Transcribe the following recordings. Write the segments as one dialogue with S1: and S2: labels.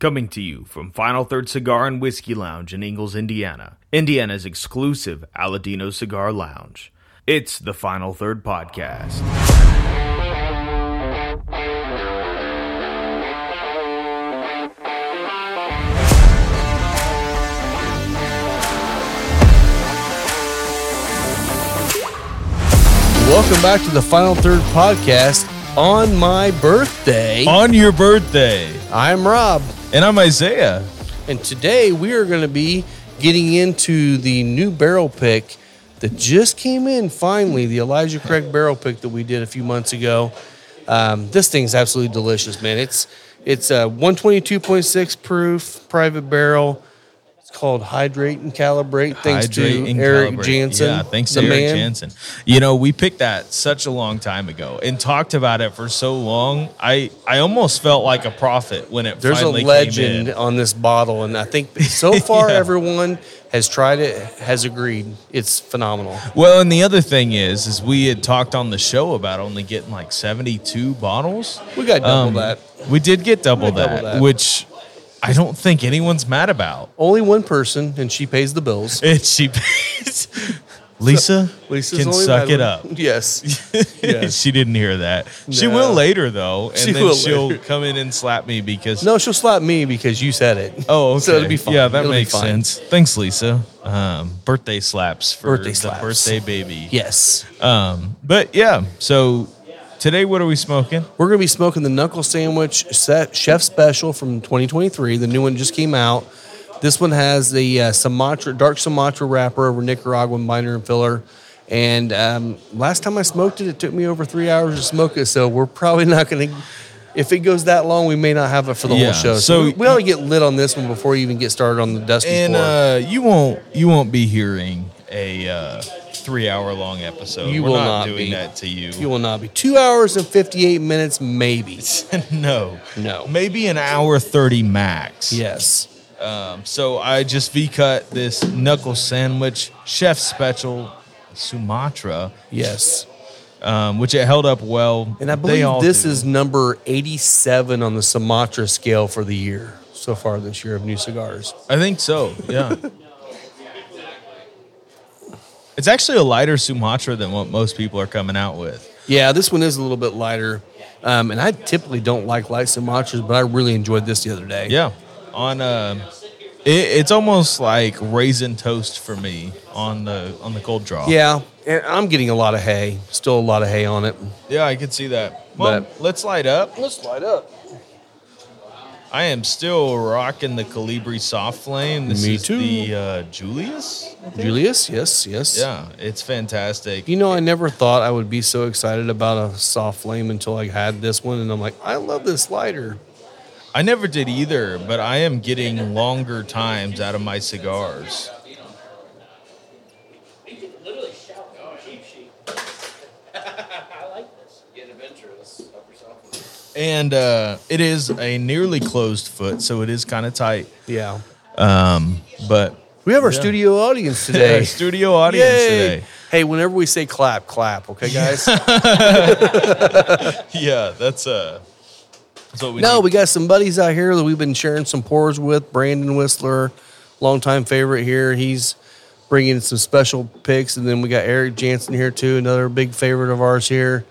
S1: Coming to you from Final Third Cigar and Whiskey Lounge in Ingalls, Indiana, Indiana's exclusive Aladino Cigar Lounge. It's the Final Third Podcast.
S2: Welcome back to the Final Third Podcast on my birthday.
S3: on your birthday.
S2: I'm Rob,
S3: And I'm Isaiah.
S2: and today we are going to be getting into the new barrel pick that just came in finally, the Elijah Craig barrel pick that we did a few months ago. Um, this thing's absolutely delicious, man. It's it's a 122.6 proof private barrel. It's called Hydrate and Calibrate. Thanks
S3: Hydrate
S2: to Eric
S3: calibrate.
S2: Jansen.
S3: Yeah, thanks to Eric
S2: man.
S3: Jansen. You know, we picked that such a long time ago and talked about it for so long. I I almost felt like a prophet when it
S2: There's a legend on this bottle, and I think so far
S3: Yeah.
S2: everyone has tried it, has agreed. It's phenomenal.
S3: Well, and the other thing is, is we had talked on the show about only getting like 72 bottles.
S2: We got double
S3: Um,
S2: that.
S3: We did get double, that,
S2: double that.
S3: which I don't think anyone's mad about.
S2: Only one person, and she pays the bills.
S3: It's she pays. Lisa
S2: Lisa's
S3: can
S2: only
S3: suck
S2: mad
S3: it up.
S2: Yes. Yes.
S3: she didn't hear that. She
S2: No.
S3: will later though, and
S2: She
S3: then
S2: will
S3: she'll
S2: later.
S3: come in and slap me because
S2: No, she'll slap me because you said it.
S3: Oh, okay.
S2: So it'll be fine.
S3: Yeah, that
S2: It'll be
S3: makes
S2: fine.
S3: sense. Thanks, Lisa. Um, birthday slaps for
S2: Birthday
S3: the
S2: slaps.
S3: birthday baby.
S2: Yes.
S3: Um, but yeah, so today what are we smoking?
S2: We're going to be smoking the Knuckle Sandwich set, Chef Special from 2023. The new one just came out. This one has the uh, Sumatra, dark Sumatra wrapper over Nicaraguan binder and filler. And um, last time I smoked it, it took me over three hours to smoke it. So we're probably not going to, if it goes that long, we may not have it for the
S3: Yeah,
S2: whole show. So,
S3: so
S2: we, we ought to get lit on this one before you even get started on the Dusty
S3: And uh, you won't you won't be hearing a uh, three hour long episode.
S2: You
S3: We're
S2: will
S3: not,
S2: not
S3: doing
S2: be.
S3: that to you.
S2: you will not be two hours and 58 minutes, maybe.
S3: no,
S2: No.
S3: maybe an hour thirty max.
S2: Yes.
S3: Um, so I just V cut this knuckle sandwich, chef special, Sumatra,
S2: Yes.
S3: um, which it held up well.
S2: And I believe this
S3: do.
S2: is number 87 on the Sumatra scale for the year so far this year of new cigars.
S3: I think so. Yeah. it's actually a lighter Sumatra than what most people are coming out with.
S2: Yeah, this one is a little bit lighter. Um, and I typically don't like light Sumatras, but I really enjoyed this the other day.
S3: Yeah. On uh, it, it's almost like raisin toast for me on the on the cold draw.
S2: Yeah, and I'm getting a lot of hay. Still a lot of hay on it.
S3: Yeah, I could see that. Well,
S2: But-
S3: let's light up.
S2: Let's light up.
S3: I am still rocking the Colibri soft flame. This
S2: Me
S3: is
S2: too.
S3: the uh, Julius.
S2: Julius, yes, yes.
S3: Yeah, it's fantastic.
S2: You know, I never thought I would be so excited about a soft flame until I had this one, and I'm like, I love this lighter.
S3: I never did either, but I am getting longer times out of my cigars. And uh, it is a nearly closed foot, so it is kind of tight.
S2: Yeah.
S3: Um, but
S2: We have our
S3: Yeah.
S2: studio audience today.
S3: studio audience
S2: Yay.
S3: today.
S2: Hey, whenever we say clap, clap, okay, guys?
S3: Yeah, that's uh, that's what we
S2: no,
S3: need.
S2: we got some buddies out here that we've been sharing some pours with. Brandon Whistler, longtime favorite here. He's bringing some special picks. And then we got Eric Jansen here, too, another big favorite of ours here.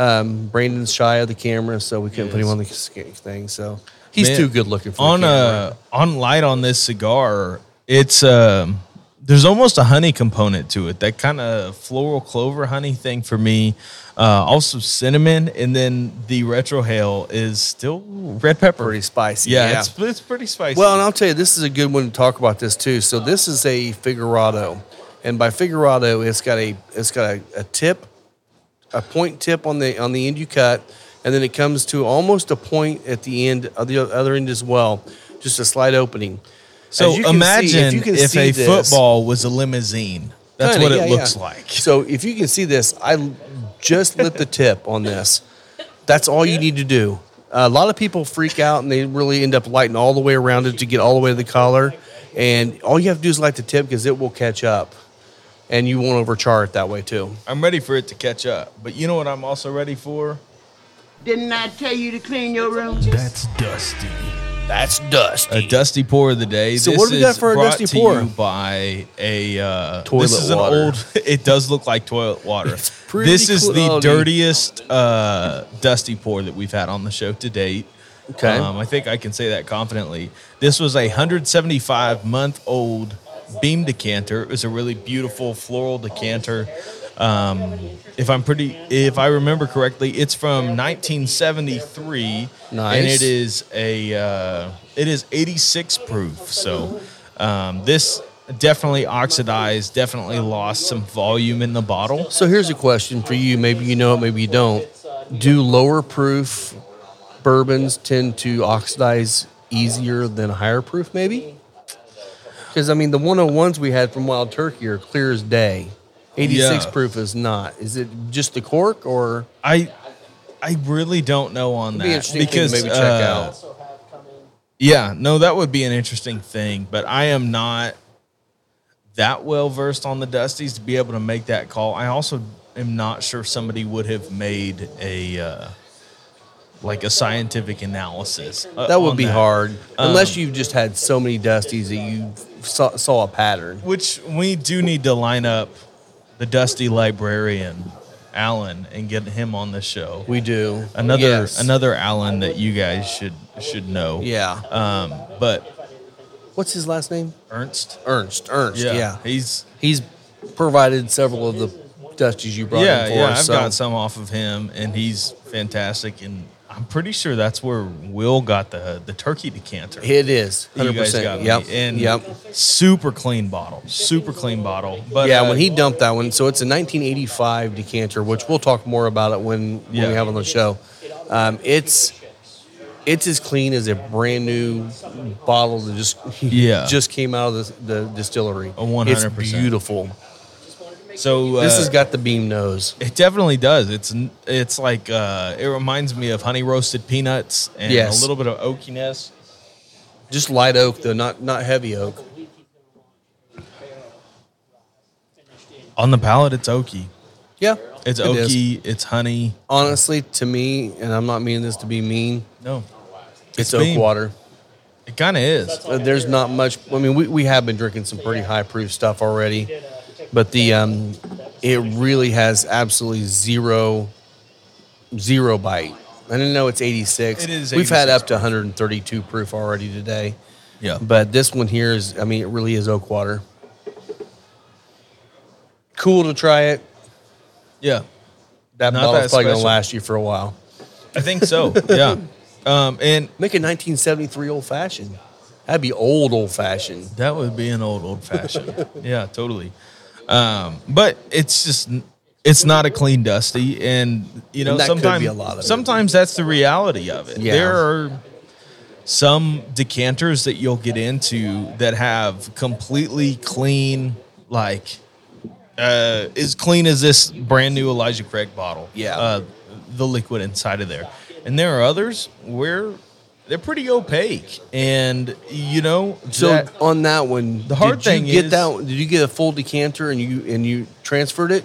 S2: Um, Brandon's shy of the camera, so we couldn't put him on the sc- thing. So he's
S3: Man,
S2: too good looking for
S3: on
S2: the camera.
S3: uh on light on this cigar it's um there's almost a honey component to it that kind of floral clover honey thing for me uh also cinnamon and then the retrohale is still red pepper
S2: Pretty spicy.
S3: yeah,
S2: yeah.
S3: It's, it's pretty spicy
S2: Well, and I'll tell you, this is a good one to talk about this too. So this is a figurado, and by figurado, it's got a it's got a, a tip, a point tip on the on the end you cut, and then it comes to almost a point at the end of the other end as well, just a slight opening.
S3: so
S2: can see-
S3: imagine
S2: if
S3: if a
S2: this-
S3: football was a limousine that's
S2: Kinda,
S3: what it
S2: yeah,
S3: looks
S2: yeah.
S3: like
S2: So if you can see this, I just lit the tip on this. That's all you need to do. a lot of people freak out and they really end up lighting all the way around it to get all the way to the collar. And all you have to do is light the tip because it will catch up, and you won't overchar it that way too.
S3: i'm ready for it to catch up but you know what i'm also ready for
S4: Didn't I tell you to clean your room?
S1: That's Dusty.
S2: That's dusty.
S3: A dusty pour of the day.
S2: So
S3: this
S2: what do we got
S3: is
S2: for our
S3: brought
S2: dusty
S3: to
S2: pour?
S3: you by a uh,
S2: Toilet
S3: this is
S2: water.
S3: an old. It does look like toilet water.
S2: It's pretty
S3: this is the
S2: cloudy.
S3: dirtiest uh, dusty pour that we've had on the show to date.
S2: Okay.
S3: um, I think I can say that confidently. This was a 175 month old beam decanter. It was a really beautiful floral decanter. Um, if I'm pretty, if I remember correctly, it's from 1973,
S2: nice.
S3: and it is a uh, it is 86 proof. So um, this definitely oxidized, definitely lost some volume in the bottle.
S2: So here's a question for you. Maybe you know it, maybe you don't. Do lower proof bourbons tend to oxidize easier than higher proof, maybe? Because, I mean, the 101s we had from Wild Turkey are clear as day. 86
S3: Yeah.
S2: proof is not. Is it just the cork or?
S3: I I really don't know on
S2: It'd
S3: that
S2: be interesting
S3: because
S2: to maybe check
S3: uh,
S2: out.
S3: Yeah, no, that would be an interesting thing, but I am not that well versed on the Dusties to be able to make that call. I also am not sure somebody would have made a uh, like a scientific analysis. uh,
S2: That would be hard. Unless
S3: Um,
S2: you've just had so many Dusties that you saw, saw a pattern.
S3: Which we do need to line up the Dusty librarian, Alan, and get him on the show.
S2: We do.
S3: another
S2: Yes.
S3: another Alan that you guys should should know.
S2: Yeah.
S3: Um, but
S2: What's his last name?
S3: Ernst.
S2: Ernst. Ernst.
S3: Yeah,
S2: yeah.
S3: he's
S2: He's provided several of the Dusties you brought
S3: yeah
S2: in for
S3: yeah.
S2: us.
S3: I've
S2: so-
S3: got some off of him, and he's fantastic. And I'm pretty sure that's where Will got the the turkey decanter.
S2: It is.
S3: that You guys
S2: 100%.
S3: me.
S2: Yep.
S3: and
S2: yep.
S3: super clean bottle, super clean bottle. But
S2: yeah,
S3: uh,
S2: when he dumped that one, so it's a 1985 decanter, which we'll talk more about it when, when
S3: Yeah.
S2: we have on the show. Um, it's it's as clean as a brand new bottle that just
S3: Yeah.
S2: just came out of the, the distillery.
S3: A 100%.
S2: It's beautiful.
S3: So uh,
S2: This has got the beam nose.
S3: It definitely does. It's it's like uh, it reminds me of honey roasted peanuts and
S2: Yes.
S3: a little bit of oakiness.
S2: Just light oak though, not not heavy oak.
S3: On the palate, it's oaky.
S2: Yeah,
S3: It's
S2: it is.
S3: oaky. It's honey.
S2: Honestly, to me, and I'm not meaning this to be mean,
S3: No,
S2: it's,
S3: It's
S2: oak
S3: beam.
S2: water.
S3: it kind of is.
S2: Uh, There's not much. I mean, we, we have been drinking some pretty high proof stuff already, but the um, it really has absolutely zero, zero bite. I didn't know it's 86.
S3: It is. 86.
S2: We've had up to 132 proof already today,
S3: Yeah,
S2: but this one here is. I mean, it really is oak water. Cool to try it.
S3: yeah.
S2: That
S3: Not
S2: bottle's
S3: that
S2: probably gonna last you for a while.
S3: I think so. yeah, um, and
S2: Make a 1973 old fashioned. That'd be old old fashioned.
S3: that would be an old old fashioned. yeah, totally. Um, but it's just it's not a clean dusty, and you know
S2: And
S3: sometimes
S2: be a lot of it.
S3: sometimes that's the reality of it.
S2: Yeah.
S3: There are some decanters that you'll get into that have completely clean, like uh, as clean as this brand new Elijah Craig bottle.
S2: Yeah.
S3: uh, the liquid inside of there, and there are others where they're pretty opaque, and you know
S2: So
S3: that-
S2: on that one,
S3: The hard thing
S2: you get
S3: is-
S2: that. one- Did you get a full decanter and you and you transferred it?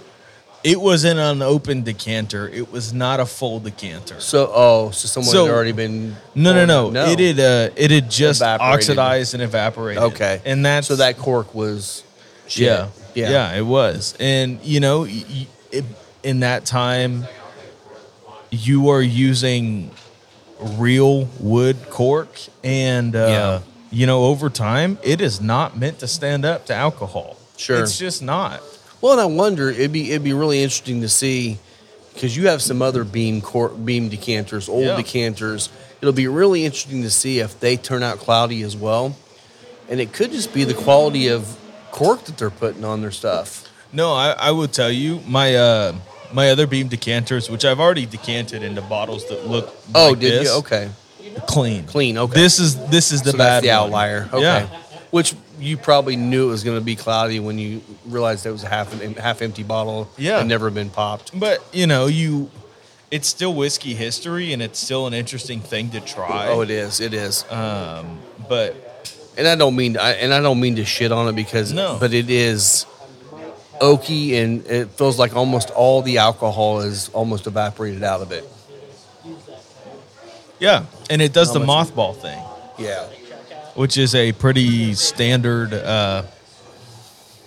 S3: It was an unopened decanter. It was not a full decanter.
S2: So oh, so someone
S3: So-
S2: had already been.
S3: No, no, no.
S2: no.
S3: It had uh, it had just
S2: Evaporated.
S3: oxidized and evaporated.
S2: Okay,
S3: and that
S2: so that cork was. Shit.
S3: yeah,
S2: yeah,
S3: yeah, it was. And you know, it, in that time, you are using real wood cork, and uh,
S2: Yeah.
S3: you know, over time, it is not meant to stand up to alcohol.
S2: Sure.
S3: it's just not.
S2: Well, and I wonder it'd be it'd be really interesting to see because you have some other beam cor- beam decanters, old
S3: Yeah.
S2: decanters. It'll be really interesting to see if they turn out cloudy as well, and it could just be the quality of cork that they're putting on their stuff.
S3: No, I, I will tell you my uh my other beam decanters, which I've already decanted into bottles that look
S2: Oh,
S3: like
S2: did
S3: this,
S2: you? Okay,
S3: clean,
S2: clean. Okay,
S3: This is this is the
S2: so
S3: bad
S2: the
S3: one.
S2: outlier. Okay.
S3: Yeah.
S2: Which you probably knew it was going to be cloudy when you realized it was a half an half empty bottle.
S3: Yeah.
S2: and never been popped.
S3: But you know, you it's still whiskey history, and it's still an interesting thing to try.
S2: Oh, it is. It is.
S3: Um, but
S2: and I don't mean I, and I don't mean to shit on it because
S3: No.
S2: but it is oaky and it feels like almost all the alcohol is almost evaporated out of it.
S3: yeah, and it does
S2: How
S3: the mothball thing.
S2: Yeah.
S3: which is a pretty standard, uh,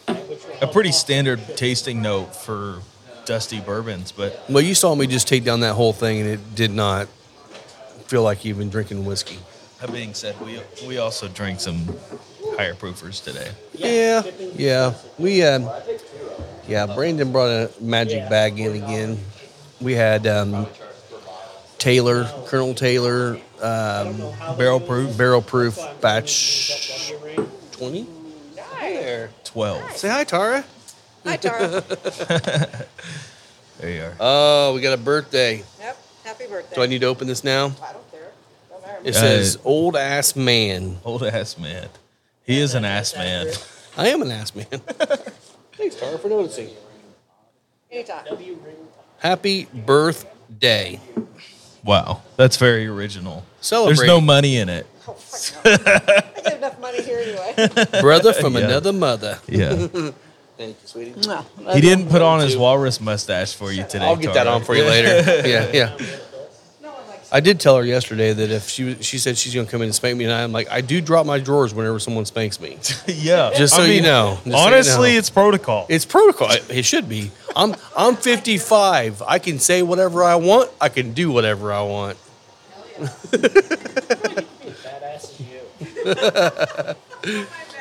S3: a pretty standard tasting note for dusty bourbons. But
S2: Well, you saw me just take down that whole thing, and it did not feel like you've been drinking whiskey.
S3: that being said, we we also drank some higher proofers today.
S2: Yeah, yeah. We, um, yeah. Brandon brought a magic bag in again. We had um, Taylor, Colonel Taylor, um,
S3: Barrel proof,
S2: barrel proof batch twenty. There.
S3: twelve.
S2: Say hi, Tara.
S4: Hi, Tara.
S3: There you are.
S2: Oh, we got a birthday.
S4: yep. Happy birthday.
S2: Do I need to open this now?
S4: I don't care. Don't matter.
S2: It
S3: Uh,
S2: says "old ass man."
S3: Old ass man. He is an ass man.
S2: I am an ass man. Thanks, Tara, for noticing.
S4: Anytime.
S2: Happy birthday.
S3: Wow, that's very original.
S2: Celebrate.
S3: There's no money in it.
S4: Oh, my God. I get enough money here anyway.
S2: Brother from
S3: Yeah.
S2: another mother.
S3: Yeah.
S2: Thank you, sweetie.
S4: no,
S3: He didn't put on his walrus mustache for you today.
S2: I'll get that
S3: Tara.
S2: on for you later. yeah, yeah. I did tell her yesterday that if she she said she's gonna come in and spank me, and I'm like, I do drop my drawers whenever someone spanks me.
S3: yeah.
S2: Just so you know. Just so you
S3: honestly,
S2: know.
S3: it's protocol.
S2: It's protocol. It it should be. I'm I'm 55. I can say whatever I want. I can do whatever I want.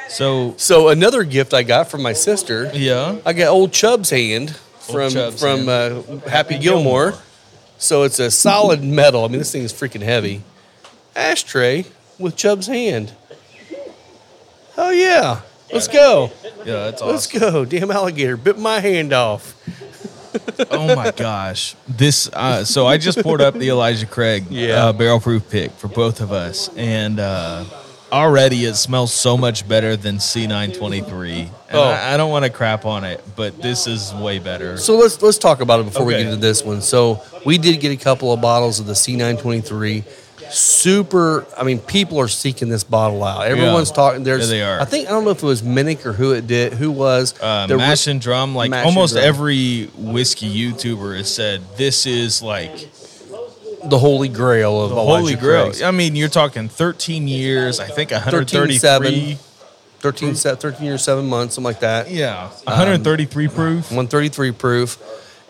S3: so
S2: So another gift I got from my sister.
S3: yeah.
S2: I got old Chubb's hand from
S3: Chubb's
S2: from
S3: hand.
S2: Uh, Happy Gilmore. So it's a solid metal. I mean, this thing is freaking heavy. Ashtray with Chubb's hand. Oh yeah, let's go.
S3: Yeah, that's awesome.
S2: Let's go. Damn alligator bit my hand off.
S3: oh my gosh. This uh, so I just poured up the Elijah Craig
S2: Yeah.
S3: uh, barrel proof pick for both of us and uh, already it smells so much better than C923. And
S2: Oh.
S3: I, I don't want to crap on it, but this is way better.
S2: So let's let's talk about it before we get into this one. So we did get a couple of bottles of the C923. Super. I mean, people are seeking this bottle out. Everyone's talking. There's.
S3: Yeah, they are.
S2: I think I don't know if it was Minnick or who it did. Who was
S3: Uh,
S2: There
S3: mash and drum, like almost
S2: Drum.
S3: every whiskey YouTuber has said this is like
S2: the holy grail of
S3: the
S2: Elijah
S3: holy grail.
S2: Craig's.
S3: I mean, you're talking 13 years. I think 133.
S2: 13, 13, se- 13 years, seven months, something like that.
S3: Yeah, 133 proof.
S2: 133 proof.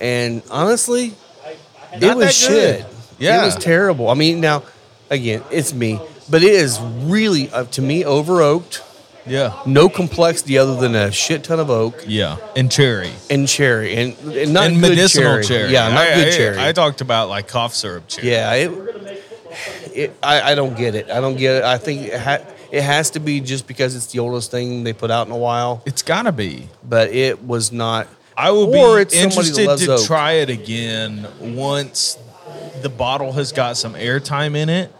S2: And honestly, it was shit.
S3: Yeah.
S2: It was terrible. I mean, now, again, it's me, but it is really, uh, to me, over oaked.
S3: Yeah,
S2: No complexity other than a shit ton of oak
S3: yeah, and cherry.
S2: and cherry. And, and not
S3: and
S2: good
S3: medicinal
S2: cherry. Yeah, not
S3: I,
S2: good
S3: I-
S2: cherry.
S3: I talked about like cough syrup cherry.
S2: yeah, it, it, I, I don't get it. I don't get it. I think it, ha- it has to be just because it's the oldest thing they put out in a while,
S3: it's gotta be.
S2: but it was not.
S3: I will
S2: Or
S3: be
S2: it's somebody that
S3: interested
S2: loves
S3: to
S2: oak.
S3: try it again once the bottle has got some airtime in it,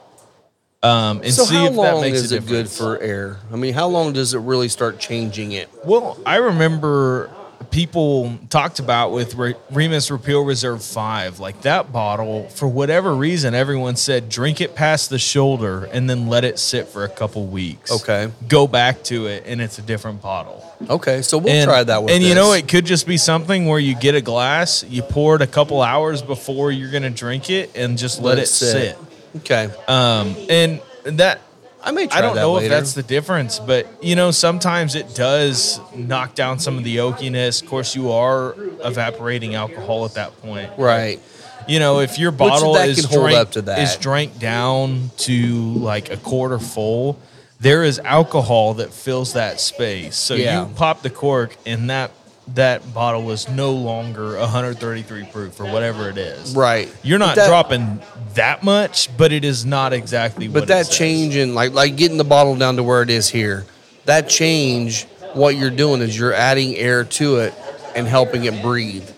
S3: um, and
S2: so
S3: see
S2: how
S3: if that
S2: long
S3: makes
S2: is
S3: a
S2: it good for air? I mean, how long does it really start changing it?
S3: Well, I remember people talked about with Re- Remus Repeal Reserve 5, like that bottle, for whatever reason, everyone said drink it past the shoulder and then let it sit for a couple weeks.
S2: Okay.
S3: Go back to it and it's a different bottle.
S2: Okay, so we'll
S3: and,
S2: try that one.
S3: And you know, it could just be something where you get a glass, you pour it a couple hours before you're going to drink it and just let, it sit.
S2: Okay,
S3: Um, and that
S2: I may
S3: I don't know
S2: later.
S3: if that's the difference, but you know, sometimes it does knock down some of the oakiness. Of course, you are evaporating alcohol at that point.
S2: right.
S3: You know, if your bottle is drank,
S2: up to that.
S3: is drank down to like a quarter full, there is alcohol that fills that space. So
S2: Yeah.
S3: you pop the cork, and that that bottle was no longer 133 proof or whatever it is.
S2: Right.
S3: You're not
S2: that-
S3: dropping that much, but it is not exactly what.
S2: But that change in like like getting the bottle down to where it is here, that change, what you're doing is you're adding air to it and helping it breathe,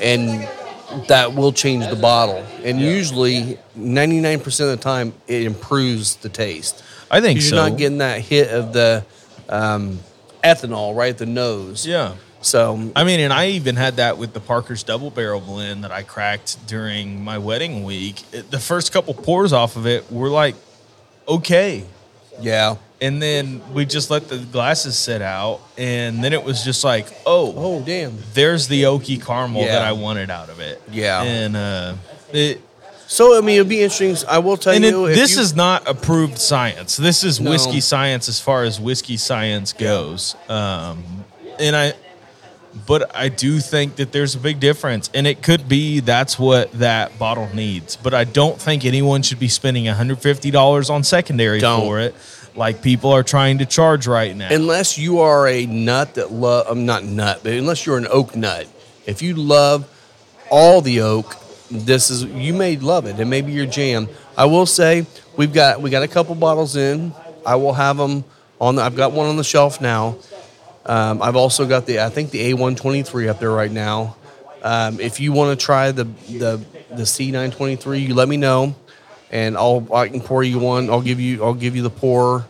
S2: and that will change the bottle. And usually, 99% of the time, it improves the taste.
S3: I think
S2: 'Cause
S3: so.
S2: You're not getting that hit of the um, ethanol right at the nose.
S3: yeah.
S2: So
S3: I mean, and I even had that with the Parker's Double Barrel Blend that I cracked during my wedding week. It- the first couple pours off of it were like okay,
S2: yeah.
S3: and then we just let the glasses sit out, and then it was just like, oh,
S2: Oh damn.
S3: there's the oaky caramel
S2: Yeah.
S3: that I wanted out of it.
S2: Yeah.
S3: and uh, it
S2: So I mean, it'll be interesting. I will tell
S3: And
S2: you,
S3: it, this
S2: you-
S3: is not approved science. This is
S2: No.
S3: whiskey science as far as whiskey science goes. Um, and I, but I do think that there's a big difference, and it could be that's what that bottle needs. But I don't think anyone should be spending $150 on secondary
S2: Don't.
S3: for it, like people are trying to charge right now.
S2: unless you are a nut that love, I'm um, not nut, but unless you're an oak nut, if you love all the oak, this is you may love it. It may be your jam. I will say we've got we got a couple bottles in. I will have them on. The, I've got one on the shelf now. Um, I've also got the I think the A123 up there right now. Um, if you want to try the the the C923, you let me know, and I'll I can pour you one. I'll give you I'll give you the pour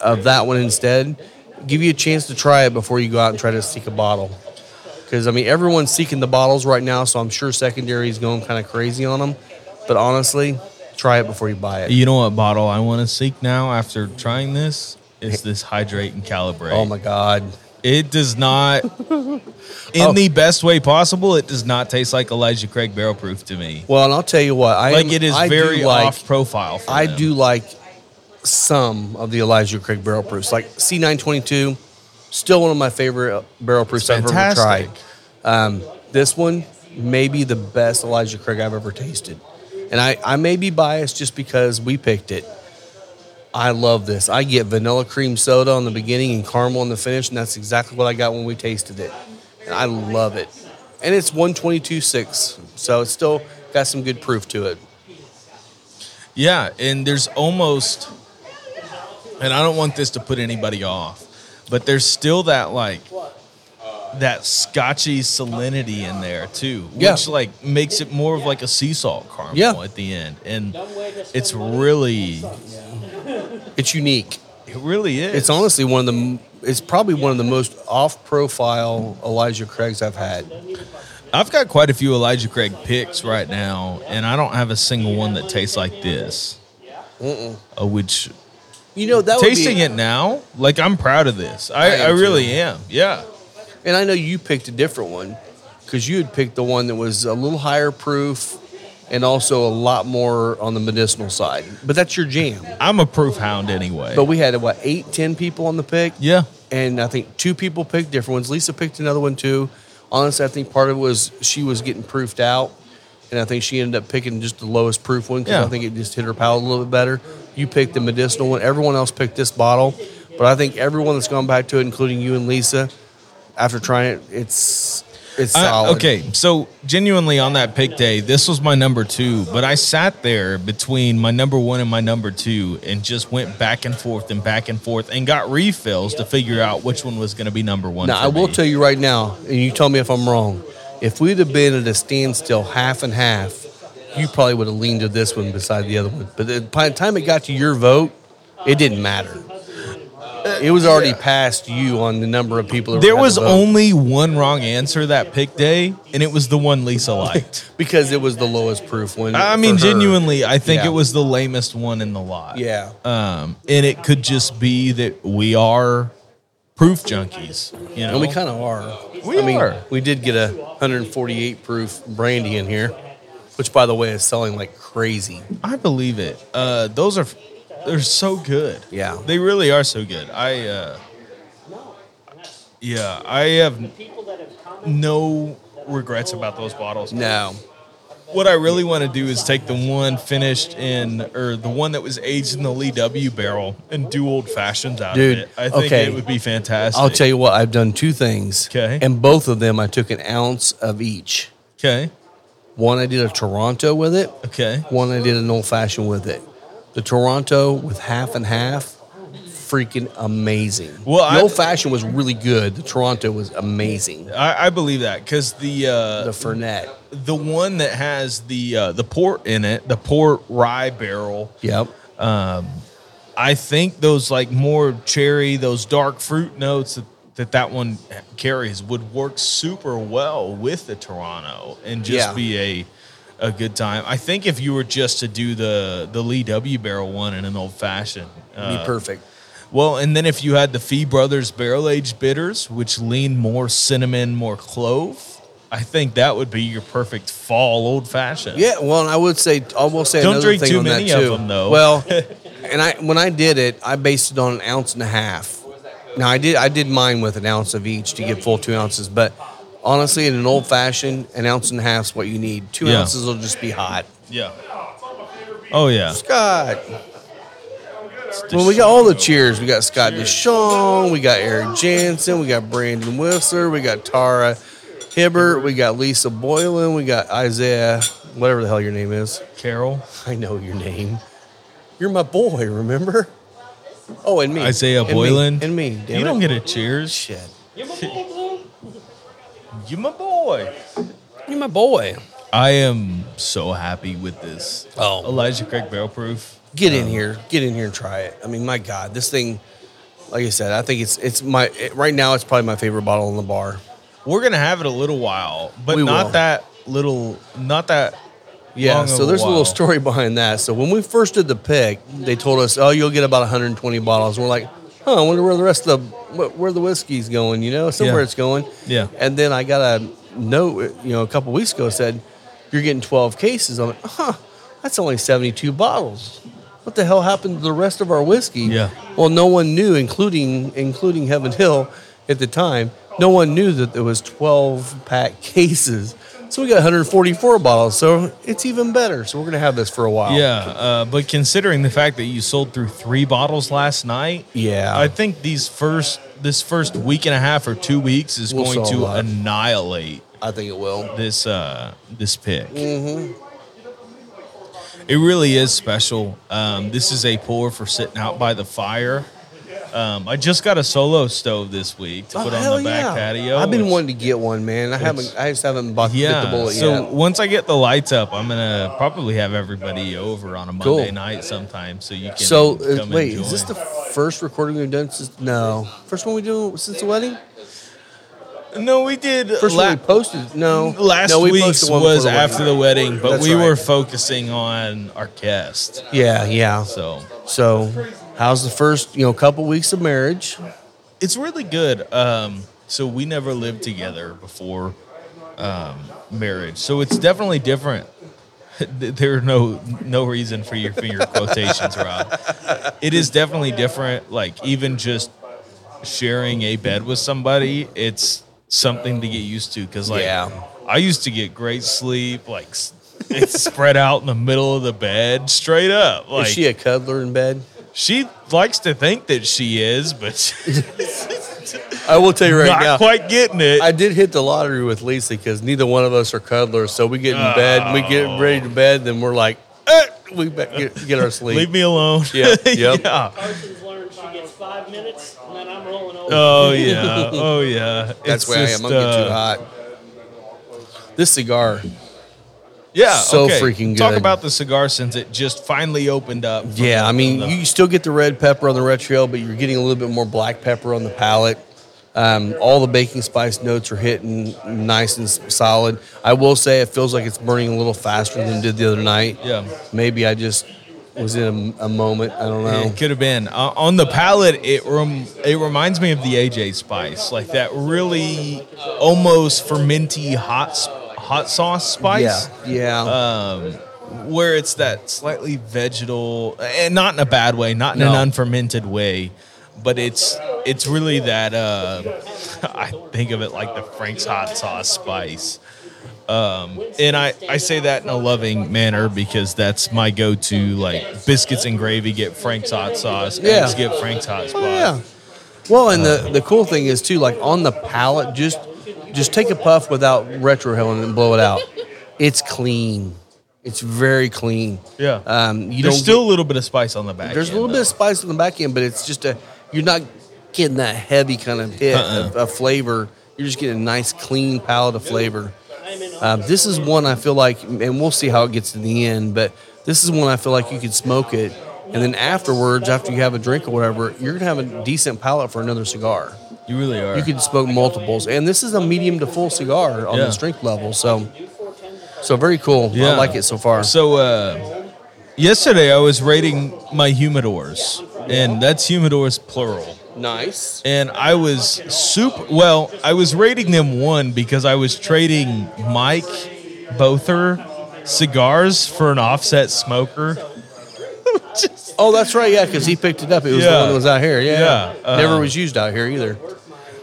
S2: of that one instead. Give you a chance to try it before you go out and try to seek a bottle. Because I mean everyone's seeking the bottles right now, so I'm sure secondary is going kind of crazy on them. But honestly, try it before you buy it.
S3: you know what bottle I want to seek now after trying this is this hydrate and calibrate.
S2: Oh my god.
S3: It does not, in
S2: Oh.
S3: the best way possible, it does not taste like Elijah Craig barrel proof to me.
S2: Well, and I'll tell you what, I
S3: Like
S2: am-
S3: it is
S2: I
S3: very
S2: like,
S3: off profile.
S2: I
S3: them.
S2: do like some of the Elijah Craig barrel proofs, like C922. Still one of my favorite barrel proofs I've ever tried. Um, this one may be the best Elijah Craig I've ever tasted. And I, I may be biased just because we picked it. I love this. I get vanilla cream soda on the beginning and caramel on the finish, and that's exactly what I got when we tasted it. And I love it. And it's 122.6, so it's still got some good proof to it.
S3: Yeah, and there's almost, and I don't want this to put anybody off, but there's still that like that scotchy salinity in there too, which
S2: Yeah.
S3: like makes it more of like a sea salt caramel
S2: Yeah.
S3: at the end, and it's really,
S2: It's unique.
S3: it really is.
S2: It's honestly one of the. It's probably one of the most off-profile Elijah Craigs I've had.
S3: I've got quite a few Elijah Craig picks right now, and I don't have a single one that tastes like this. Uh, which
S2: You know that would
S3: tasting
S2: be,
S3: it now, like I'm proud of this. I,
S2: I
S3: I, really
S2: too.
S3: am. Yeah.
S2: and I know you picked a different one because you had picked the one that was a little higher proof and also a lot more on the medicinal side. But that's your jam.
S3: I'm a proof hound anyway.
S2: But we had what eight, ten people on the pick.
S3: yeah.
S2: and I think two people picked different ones. Lisa picked another one too. Honestly, I think part of it was she was getting proofed out, and I think she ended up picking just the lowest proof one because
S3: Yeah.
S2: I think it just hit her palate a little bit better. You picked the medicinal one. Everyone else picked this bottle, but I think everyone that's gone back to it, including you and Lisa, after trying it, it's it's
S3: I-
S2: solid.
S3: okay, so genuinely on that pick day, this was my number two, but I sat there between my number one and my number two and just went back and forth and back and forth and got refills to figure out which one was going to be number one.
S2: Now I will
S3: me.
S2: tell you right now, and you tell me if I'm wrong. If we'd have been at a standstill, half and half, you probably would have leaned to this one beside the other one. But by the time it got to your vote, it didn't matter. It was already past you on the number of people.
S3: There was only one wrong answer that pick day, and it was the one Lisa liked.
S2: because it was the lowest proof one.
S3: I mean,
S2: her.
S3: genuinely, I think
S2: Yeah.
S3: it was the lamest one in the lot.
S2: Yeah.
S3: Um, and it could just be that we are proof junkies. You know,
S2: And we kind of are.
S3: We
S2: I mean,
S3: are.
S2: we did get a 148 proof brandy in here, which, by the way, is selling like crazy.
S3: I believe it. Uh, those are they're so good.
S2: Yeah.
S3: they really are so good. I uh, yeah, I have no regrets about those bottles.
S2: No.
S3: What I really want to do is take the one finished in, or the one that was aged in the Lee W barrel, and do old fashions out
S2: Dude,
S3: of it. I think
S2: okay.
S3: it would be fantastic.
S2: I'll tell you what, I've done two things.
S3: 'Kay.
S2: And both of them, I took an ounce of each.
S3: Okay,
S2: One, I did a Toronto with it.
S3: okay.
S2: One, I did an old fashioned with it. The Toronto with half and half, freaking amazing.
S3: Well,
S2: the
S3: I-
S2: old fashioned was really good. The Toronto was amazing.
S3: I, I believe that because the uh,
S2: The Fernet.
S3: the one that has the uh, the port in it, the port rye barrel.
S2: Yep.
S3: I think those like more cherry, those dark fruit notes that that, that one carries would work super well with the Toronto and just
S2: Yeah.
S3: be a a good time. I think if you were just to do the the Lee W barrel one in an old fashioned,
S2: Be
S3: uh,
S2: perfect.
S3: well, and then if you had the Fee Brothers barrel aged bitters, which lean more cinnamon, more clove, I think that would be your perfect fall old fashioned.
S2: Yeah, well, I would say I will say
S3: Don't
S2: another
S3: drink
S2: thing
S3: too many of
S2: too.
S3: them, though.
S2: Well, and I when I did it, I based it on an ounce and a half. Now I did I did mine with an ounce of each to get full two ounces, but honestly, in an old fashioned, an ounce and a half is what you need. Two
S3: Yeah.
S2: ounces will just be hot.
S3: Yeah. Oh yeah.
S2: Scott. Well, we got all the cheers. We got Scott DeShong, we got Eric Jansen, we got Brandon Whistler, we got Tara Hibbert, we got Lisa Boylan, we got Isaiah, whatever the hell your name is.
S3: Carol.
S2: I know your name. You're my boy, remember? Oh, and me.
S3: Isaiah
S2: And me.
S3: Boylan.
S2: And me. Damn
S3: you
S2: it.
S3: don't get a cheers.
S2: shit.
S3: You my boy.
S2: You're my boy.
S3: I am so happy with this.
S2: Oh.
S3: Elijah Craig Barrel Proof.
S2: Get in um, here. Get in here and try it. I mean, my God, this thing. Like I said, I think it's it's my it, right now. It's probably my favorite bottle in the bar.
S3: We're gonna have it a little while, but
S2: We
S3: not
S2: will.
S3: that little. Not that.
S2: Yeah, so there's a
S3: while.
S2: little story behind that. So when we first did the pick, they told us, "Oh, you'll get about 120 bottles." We're like, "Huh? I wonder where the rest of the where the whiskey's going. You know, somewhere
S3: Yeah.
S2: it's going."
S3: Yeah.
S2: And then I got a note, you know, a couple weeks ago said, "You're getting 12 cases." I'm like, "Huh? That's only 72 bottles. What the hell happened to the rest of our whiskey?"
S3: Yeah.
S2: Well, no one knew, including including Heaven Hill at the time. No one knew that there was 12 pack cases. So we got 144 bottles. So it's even better. So we're gonna have this for a while.
S3: Yeah, uh, but considering the fact that you sold through three bottles last night,
S2: Yeah.
S3: I think these first this first week and a half or two weeks is
S2: We'll
S3: going to annihilate
S2: I think it will.
S3: this uh, this pick.
S2: Mm-hmm.
S3: It really is special. Um, this is a pour for sitting out by the fire. Um, I just got a solo stove this week to
S2: Oh,
S3: put on the back
S2: yeah.
S3: patio.
S2: I've been
S3: which-
S2: wanting to get one, man. I haven't. I just haven't bought
S3: Yeah.
S2: the bullet
S3: so
S2: yet.
S3: So once I get the lights up, I'm gonna probably have everybody over on a
S2: Cool.
S3: Monday night sometime, so you can.
S2: So uh, wait, is this the first recording we've done since? No, first one we do since the wedding.
S3: No, we did.
S2: First
S3: la-
S2: one we posted. No,
S3: last
S2: no, we
S3: week's
S2: posted one before
S3: was
S2: the
S3: after the wedding, but
S2: That's
S3: we
S2: right.
S3: were focusing on our guest.
S2: Yeah, yeah.
S3: So
S2: So, how's the first you know couple weeks of marriage?
S3: it's really good. Um, so we never lived together before um, marriage, so it's definitely different. there are no no reason for your finger quotations, Rob. It is definitely different. Like even just sharing a bed with somebody, it's something to get used to. Because like
S2: Yeah.
S3: I used to get great sleep, like it's spread out in the middle of the bed, straight up. Like
S2: Is she a cuddler in bed?
S3: She likes to think that she is, but
S2: I will tell you right
S3: not
S2: now.
S3: quite getting it.
S2: I did hit the lottery with Lisa because neither one of us are cuddlers. So we get in bed, we get ready to bed, then we're like, eh, we be- get, get our sleep.
S3: Leave me alone.
S2: Yep, yep.
S3: yeah.
S5: Carson's learned she gets five minutes, and then I'm rolling over.
S3: Oh yeah. Oh yeah.
S2: That's
S3: It's
S2: where I am. I'm getting too
S3: uh,
S2: hot. This cigar,
S3: Yeah.
S2: So
S3: okay.
S2: freaking
S3: Talk about the cigar since it just finally opened up.
S2: yeah.
S3: the-
S2: I mean,
S3: the-
S2: you still get the red pepper on the retrohale, but you're getting a little bit more black pepper on the palate. Um, all the baking spice notes are hitting nice and solid. I will say it feels like it's burning a little faster than it did the other night.
S3: Yeah.
S2: Maybe I just was in a, a moment. I don't know.
S3: It could have been uh, on the palate. It rem- it reminds me of the AJ spice, like that really almost fermenty hot s- hot sauce spice.
S2: Yeah. Yeah.
S3: um, where it's that slightly vegetal, and not in a bad way, not in
S2: No.
S3: an unfermented way, but it's it's really that. Uh, I think of it like the Frank's hot sauce spice. Um, and I, I say that in a loving manner because that's my go-to. Like biscuits and gravy, get Frank's hot sauce.
S2: Yeah.
S3: Eggs, get Frank's hot sauce.
S2: Oh, yeah. Well, and the, the cool thing is too, like on the palate, just just take a puff without retrohaling and blow it out. It's clean. It's very clean.
S3: Yeah.
S2: Um, you
S3: There's
S2: don't
S3: still
S2: get-
S3: a little bit of spice on the back.
S2: there's a
S3: end,
S2: little bit of spice on the back end, but it's just a you're not getting that heavy kind of hit
S3: Uh-uh.
S2: of, of flavor. You're just getting a nice clean palate of flavor. Um, this is one I feel like, and we'll see how it gets to the end, but this is one I feel like you could smoke it, and then afterwards, after you have a drink or whatever, you're gonna have a decent palate for another cigar.
S3: You really are.
S2: You could smoke multiples, and this is a medium to full cigar on
S3: Yeah.
S2: the strength level. So, so very cool. I like it so far.
S3: So uh, yesterday I was rating my humidors and that's humidors plural.
S2: Nice.
S3: And I was super well. I was rating them one because I was trading Mike Bother cigars for an offset smoker.
S2: Oh, that's right. Yeah, because he picked it up. It was the
S3: Yeah.
S2: one that was out here. Yeah.
S3: Yeah, uh,
S2: Never was used out here either.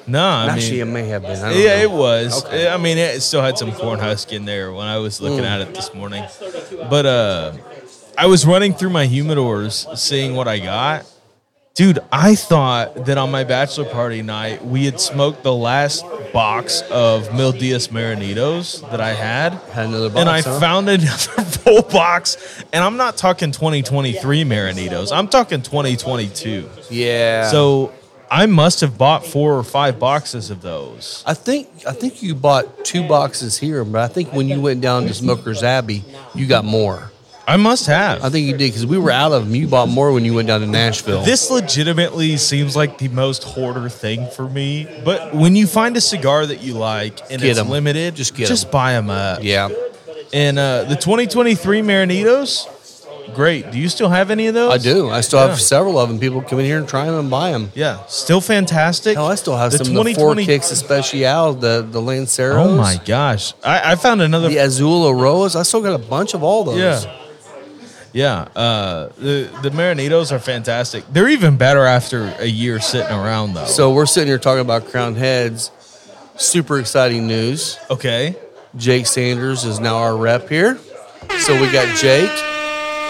S3: No, I
S2: Actually,
S3: mean,
S2: it may have been. I don't
S3: yeah,
S2: know.
S3: it was. I mean, it still had some corn husk in there when I was looking at it this morning. But uh, I was running through my humidors, seeing what I got. Dude, I thought that on my bachelor party night we had smoked the last box of Mil Días Marinitos that I had.
S2: Had another box,
S3: and I
S2: huh?
S3: found another full box. And I'm not talking 2023 Marinitos. I'm talking 2022.
S2: Yeah.
S3: So I must have bought four or five boxes of those.
S2: I think I think you bought two boxes here, but I think when you went down to Smoker's Abbey, you got more.
S3: I must have.
S2: I think you did because we were out of them. You bought more when you went down to Nashville.
S3: this legitimately seems like the most hoarder thing for me. But when you find a cigar that you like and
S2: Get
S3: it's
S2: 'em.
S3: limited,
S2: Just get
S3: just
S2: 'em.
S3: buy them up.
S2: yeah,
S3: And uh, the 2023 Marinitos, great. Do you still have any of those?
S2: I do. I still have several of them. People come in here and try them and buy them.
S3: Yeah, still fantastic.
S2: Hell, I still have
S3: the
S2: some of the four kicks especial, the the Lanceros.
S3: Oh my gosh, I, I found another.
S2: The Azul Aroas. I still got a bunch of all those.
S3: Yeah. Yeah, uh, the the Marinitos are fantastic. They're even better after a year sitting around, though.
S2: So we're sitting here talking about Crowned Heads. Super exciting news.
S3: okay,
S2: Jake Sanders is now our rep here. So we got Jake.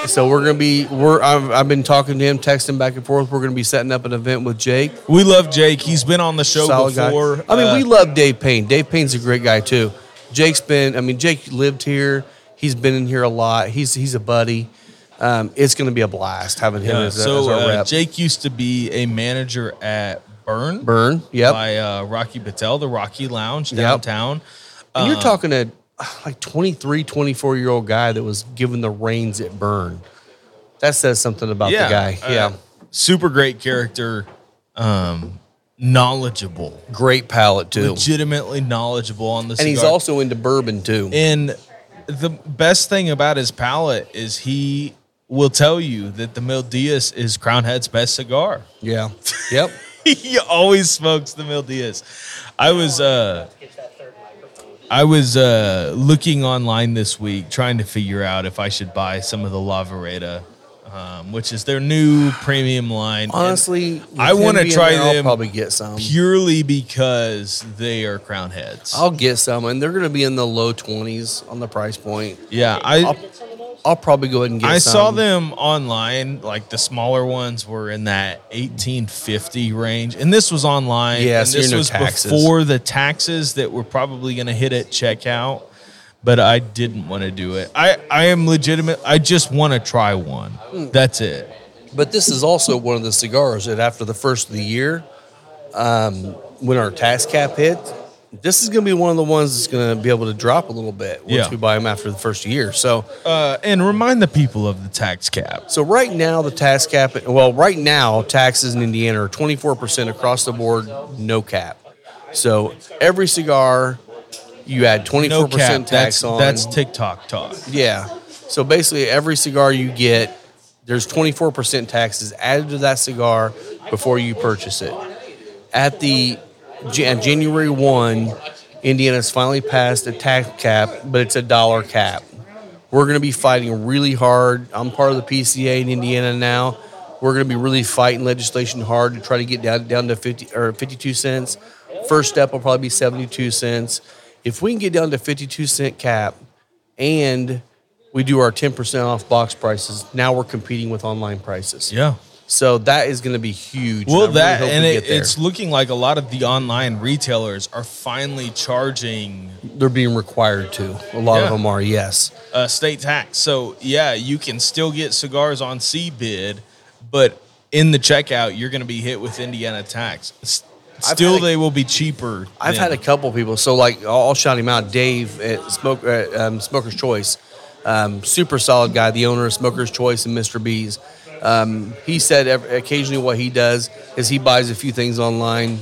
S2: So we're gonna be we're I've, I've been talking to him, texting back and forth. We're gonna be setting up an event with Jake.
S3: we love Jake. He's been on the show
S2: Solid
S3: before.
S2: guy. I mean,
S3: Uh,
S2: we love Dave Payne. Dave Payne's a great guy too. Jake's been. I mean, Jake lived here. He's been in here a lot. He's he's a buddy. Um, it's gonna be a blast having him
S3: yeah,
S2: as,
S3: so
S2: as our
S3: uh,
S2: rep.
S3: Jake used to be a manager at Burn,
S2: Burn. Yep.
S3: by uh, Rocky Patel, the Rocky Lounge
S2: Yep.
S3: downtown.
S2: And you're
S3: Uh,
S2: talking a like 23, 24 year old guy that was given the reins at Burn. That says something about the guy.
S3: uh,
S2: yeah.
S3: super great character, um, knowledgeable,
S2: Great palate too.
S3: legitimately knowledgeable on the.
S2: And he's also into bourbon too.
S3: And the best thing about his palate is he will tell you that the Mil Días is Crowned Head's best cigar.
S2: yeah. Yep.
S3: he always smokes the Mil Días. I was uh I was uh looking online this week trying to figure out if I should buy some of the La Vereda, um, which is their new premium line.
S2: Honestly,
S3: I wanna try
S2: there, I'll
S3: them
S2: probably get some.
S3: purely because they are Crowned Heads.
S2: I'll get some, and they're going to be in the low twenties on the price point.
S3: yeah, I
S2: I'll, I'll probably go ahead and get.
S3: I
S2: some.
S3: saw them online. Like the smaller ones were in that eighteen fifty range, and this was online.
S2: Yeah,
S3: and
S2: so
S3: this
S2: no
S3: was
S2: taxes.
S3: before the taxes that were probably going to hit at checkout. But I didn't want to do it. I I am legitimate. I just want to try one.
S2: Hmm.
S3: That's it.
S2: But this is also one of the cigars that after the first of the year, um, when our tax cap hit, this is going to be one of the ones that's going to be able to drop a little bit once
S3: Yeah.
S2: we buy them after the first year. So,
S3: Uh, and remind the people of the tax cap.
S2: so right now the tax cap, well, right now taxes in Indiana are 24% across the board, no cap. So every cigar, you add 24% tax
S3: That's
S2: on.
S3: that's TikTok talk.
S2: Yeah. So basically, every cigar you get, there's 24% taxes added to that cigar before you purchase it. At the Jan- uh, January 1, Indiana's finally passed a tax cap, but it's a dollar cap. We're going to be fighting really hard. I'm part of the PCA in Indiana now. We're going to be really fighting legislation hard to try to get down down to 50 or 52 cents. First step will probably be 72 cents. If we can get down to 52 cent cap, and we do our 10% off box prices. Now we're competing with online prices.
S3: Yeah.
S2: So that is going to be huge.
S3: Well,
S2: I really
S3: that and
S2: we
S3: it, it's looking like a lot of the online retailers are finally charging
S2: they're being required to. A lot of them are, yes.
S3: uh, state tax. So yeah, you can still get cigars on C bid, but in the checkout, you're going to be hit with Indiana tax. Still,
S2: a-
S3: they will be cheaper.
S2: I've
S3: than-
S2: had a couple people. So like, I'll, I'll shout him out. Dave at Smoke uh, um, Smoker's Choice, um, super solid guy. The owner of Smoker's Choice and Mr. B's. Um, he said ev occasionally what he does is he buys a few things online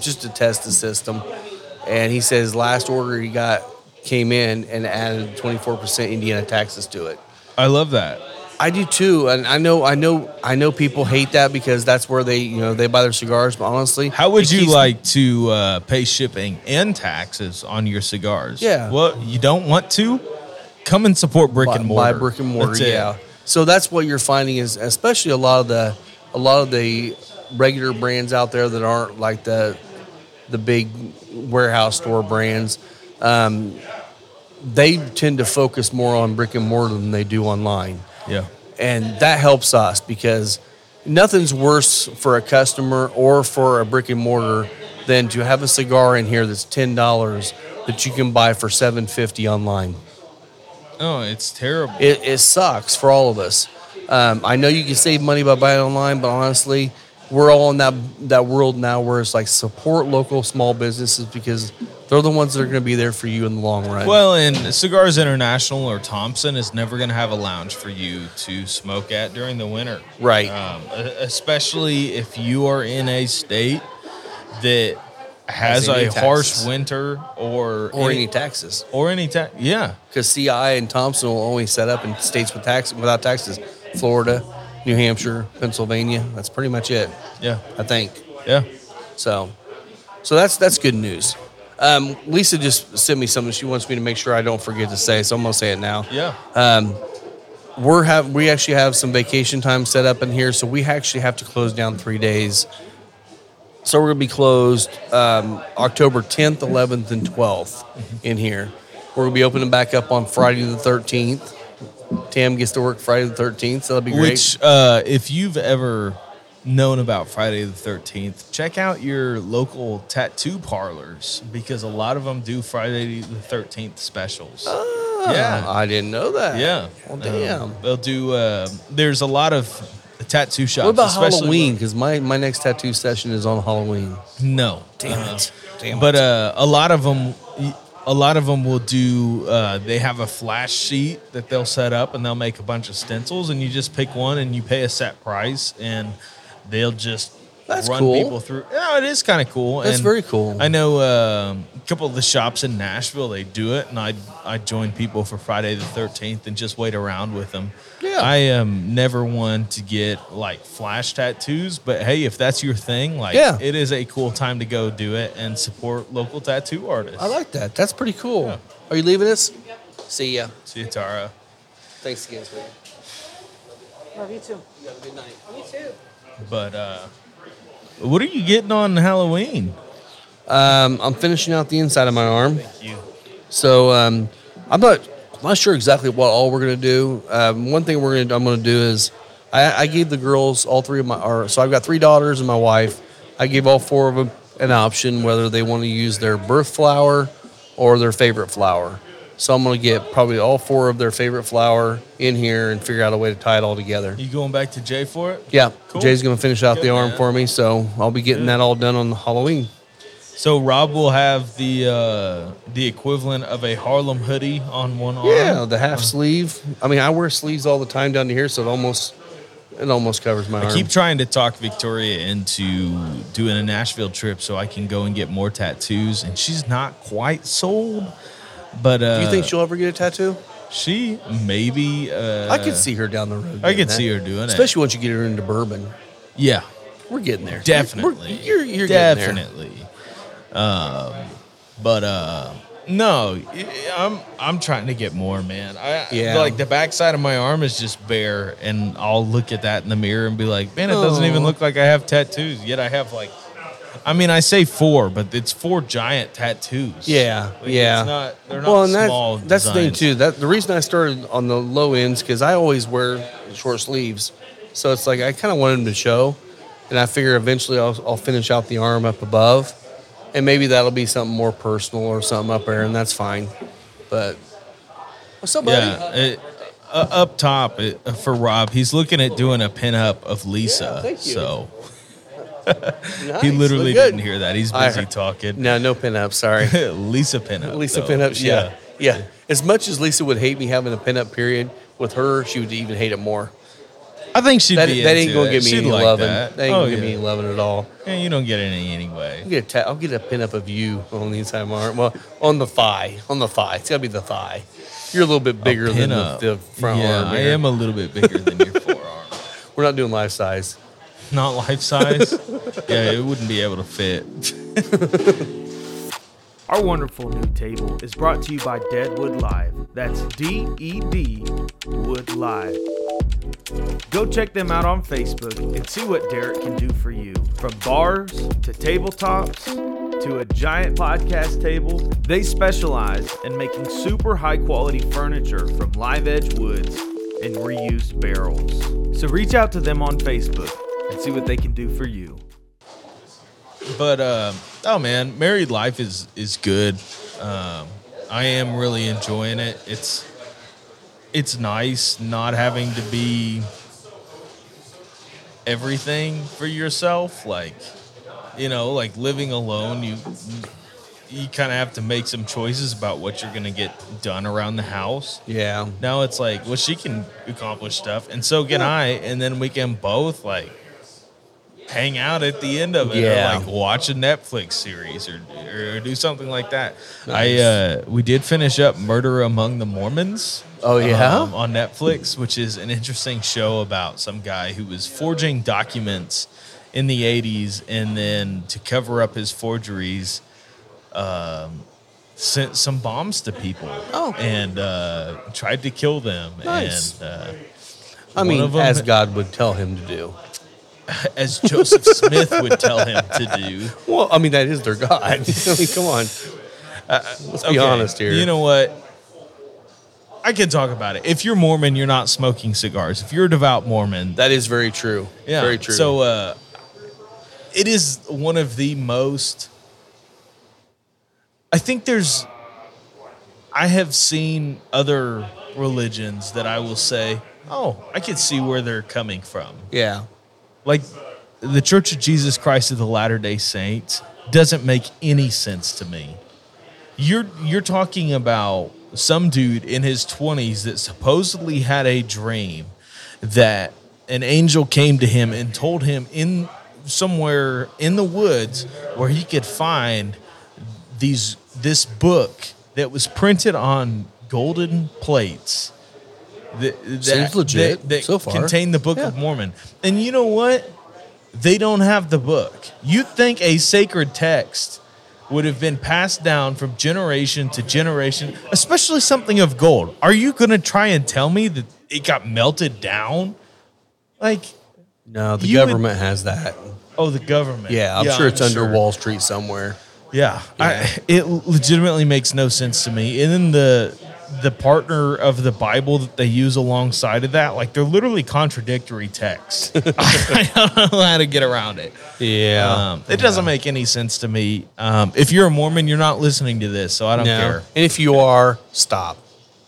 S2: just to test the system. And he says last order he got came in and added 24% Indiana taxes to it.
S3: I love that.
S2: I do too, and I know, I know, I know people hate that because that's where they, you know, they buy their cigars. But honestly,
S3: How would you like to uh, pay shipping and taxes on your cigars?
S2: Yeah.
S3: Well, you don't want to? Come and support brick
S2: buy,
S3: and mortar.
S2: buy brick and mortar?
S3: That's it.
S2: So that's what you're finding is, especially a lot of the, a lot of the regular brands out there that aren't like the, the big warehouse store brands. Um, they tend to focus more on brick and mortar than they do online.
S3: Yeah.
S2: and that helps us because nothing's worse for a customer or for a brick and mortar than to have a cigar in here that's ten dollars that you can buy for seven fifty online.
S3: Oh, it's terrible.
S2: It, it sucks for all of us. Um, I know you can save money by buying online, but honestly, we're all in that that world now where it's like support local small businesses because they're the ones that are going to be there for you in the long run.
S3: Well, and Cigars International or Thompson is never going to have a lounge for you to smoke at during the winter.
S2: Right.
S3: Um, especially if you are in a state that has
S2: any
S3: a harsh winter or
S2: or any taxes.
S3: or any tax. Yeah.
S2: because CI and Thompson will only set up in states with tax without taxes. Florida, New Hampshire, Pennsylvania. That's pretty much it,
S3: Yeah.
S2: I think.
S3: Yeah.
S2: So, so that's that's good news. Um, Lisa just sent me something she wants me to make sure I don't forget to say, so I'm gonna say it now.
S3: Yeah.
S2: We're have we actually have some vacation time set up in here, so we actually have to close down three days. So we're gonna be closed um, October 10th, 11th, and 12th in here. We're gonna be opening back up on Friday the 13th. Tam gets to work Friday the 13th, so that'll be great.
S3: Which, uh, if you've ever known about Friday the 13th, check out your local tattoo parlors because a lot of them do Friday the 13th specials. Oh, yeah.
S2: I didn't know that.
S3: Yeah.
S2: Well, damn.
S3: Um, they'll do, uh, there's a lot of tattoo shops.
S2: what about
S3: especially-
S2: Halloween? Because my, my next tattoo session is on Halloween.
S3: No.
S2: Damn
S3: Uh,
S2: it. Damn
S3: but
S2: it.
S3: uh, a lot of them a lot of them will do uh, they have a flash sheet that they'll set up and they'll make a bunch of stencils and you just pick one and you pay a set price and they'll just
S2: That's
S3: run
S2: cool.
S3: people through yeah it is kind of cool
S2: That's
S3: and
S2: very cool.
S3: i know um, a couple of the shops in nashville they do it and i i join people for friday the 13th and just wait around with them
S2: Yeah.
S3: i am never one to get like flash tattoos but hey if that's your thing like
S2: Yeah.
S3: it is a cool time to go do it and support local tattoo artists.
S2: I like that. That's pretty cool.
S3: Yeah.
S2: Are you leaving us? See ya.
S3: See you, Tara.
S2: Thanks again, sweetie.
S4: Love you too.
S2: You Have a good night.
S4: You too.
S3: But uh, what are you getting on Halloween?
S2: Um, I'm finishing out the inside of my arm.
S3: Thank you.
S2: So um, I'm not I'm not sure exactly what all we're gonna do. Um, one thing we're gonna I'm gonna do is I, I gave the girls all three of my or so I've got three daughters and my wife. I gave all four of them an option whether they want to use their birth flower or their favorite flower. So I'm gonna get probably all four of their favorite flower in here and figure out a way to tie it all together.
S3: You going back to Jay for it?
S2: Yeah,
S3: Cool.
S2: Jay's gonna finish out
S3: Good,
S2: the arm
S3: man.
S2: for me, so I'll be getting that all done on Halloween.
S3: So Rob will have the uh, the equivalent of a Harlem hoodie on one arm.
S2: Yeah, the half sleeve. I mean, I wear sleeves all the time down to here, so it almost it almost covers my
S3: I
S2: arm.
S3: keep trying to talk Victoria into doing a Nashville trip so I can go and get more tattoos, and she's not quite sold. But uh,
S2: Do you think she'll ever get a tattoo?
S3: she maybe? Uh,
S2: I could see her down the road.
S3: I could
S2: that.
S3: see her doing it.
S2: especially once you get her into bourbon.
S3: Yeah,
S2: We're getting there.
S3: definitely.
S2: You're you're getting there.
S3: definitely. Um, but uh, no, I'm I'm trying to get more, man. I
S2: Yeah.
S3: like the backside of my arm is just bare, and I'll look at that in the mirror and be like, man, it doesn't even
S2: Oh.
S3: look like I have tattoos. Yet I have like, I mean, I say four, but it's four giant tattoos.
S2: Yeah,
S3: Like,
S2: yeah.
S3: It's not, they're not
S2: well, and
S3: small.
S2: that's the thing too. That the reason I started on the low ends because I always wear short sleeves, so it's like I kind of wanted them to show, and I figure eventually I'll, I'll finish out the arm up above, and maybe that'll be something more personal or something up there, and that's fine. But what's up, buddy?
S3: Yeah. It, uh, up top it, uh, for Rob, he's looking at doing a pinup of Lisa.
S2: Yeah, thank you.
S3: So
S2: Nice,
S3: he literally didn't hear that. He's busy
S2: heard-
S3: talking.
S2: No, no pinup. Sorry.
S3: Lisa pinup.
S2: Lisa
S3: though.
S2: pinups, yeah. yeah. As much as Lisa would hate me having a pinup period, with her, she would even hate it more.
S3: I think she'd
S2: That,
S3: be
S2: that ain't gonna
S3: it.
S2: give me
S3: She'd
S2: any
S3: like
S2: loving.
S3: That,
S2: That, ain't
S3: oh,
S2: gonna give me any loving at all.
S3: Yeah, you don't get any anyway.
S2: I'll get a ta- I'll get a pin up of you on the inside of my arm. Well, on the thigh. On the thigh. It's gotta be the thigh. You're a little bit bigger than the, the front
S3: yeah,
S2: arm.
S3: I am a little bit bigger than your forearm.
S2: We're not doing life size.
S3: Not life size. yeah, it wouldn't be able to fit.
S1: Our wonderful new table is brought to you by Deadwood Live. That's D E D Wood Live. Go check them out on Facebook and see what Derek can do for you. From bars to tabletops to a giant podcast table, they specialize in making super high quality furniture from live edge woods and reused barrels. So reach out to them on Facebook and see what they can do for you.
S3: But uh, oh man, married life is is good. Um, I am really enjoying it. It's it's nice not having to be everything for yourself. Like you know, like living alone, you you kind of have to make some choices about what you're gonna get done around the house.
S2: Yeah.
S3: Now it's like, well, she can accomplish stuff, and so can I, and then we can both like hang out at the end of it,
S2: Yeah.
S3: or like watch a Netflix series, or or do something like that.
S2: Nice.
S3: I uh, we did finish up Murder Among the Mormons.
S2: Oh, yeah?
S3: um, on Netflix, which is an interesting show about some guy who was forging documents in the '80s, and then to cover up his forgeries. Um, sent some bombs to people
S2: Oh.
S3: and uh, tried to kill them.
S2: Nice.
S3: And uh,
S2: I mean, as God would tell him to do.
S3: as Joseph Smith would tell him to do.
S2: Well, I mean, that is their God. I mean, come on. Let's be
S3: Okay,
S2: honest here.
S3: You know what? I can talk about it. If you're Mormon, you're not smoking cigars. If you're a devout Mormon,
S2: that is very true.
S3: yeah,
S2: Very true.
S3: So uh, it is one of the most. I think there's. I have seen other religions that I will say, oh, I can see where they're coming from.
S2: yeah.
S3: Like the Church of Jesus Christ of the Latter Day Saints doesn't make any sense to me. You're you're talking about some dude in his 20s that supposedly had a dream that an angel came to him and told him in somewhere in the woods where he could find these this book that was printed on golden plates that, that,
S2: Seems legit
S3: that, that
S2: so far.
S3: contain the Book of Mormon. And you know what? They don't have the book. You'd think a sacred text would have been passed down from generation to generation, especially something of gold. Are you going to try and tell me that it got melted down? Like,
S2: No, the
S3: You would-
S2: government has that.
S3: oh, the government.
S2: Yeah, I'm sure it's under Wall Street somewhere.
S3: Yeah, I, it legitimately makes no sense to me. And then the the partner of the Bible that they use alongside of that, like they're literally contradictory texts. I don't know how to get around it.
S2: Yeah.
S3: Um, it doesn't make any sense to me. Um, if you're a Mormon, you're not listening to this, so I don't
S2: no.
S3: care.
S2: And if you are, stop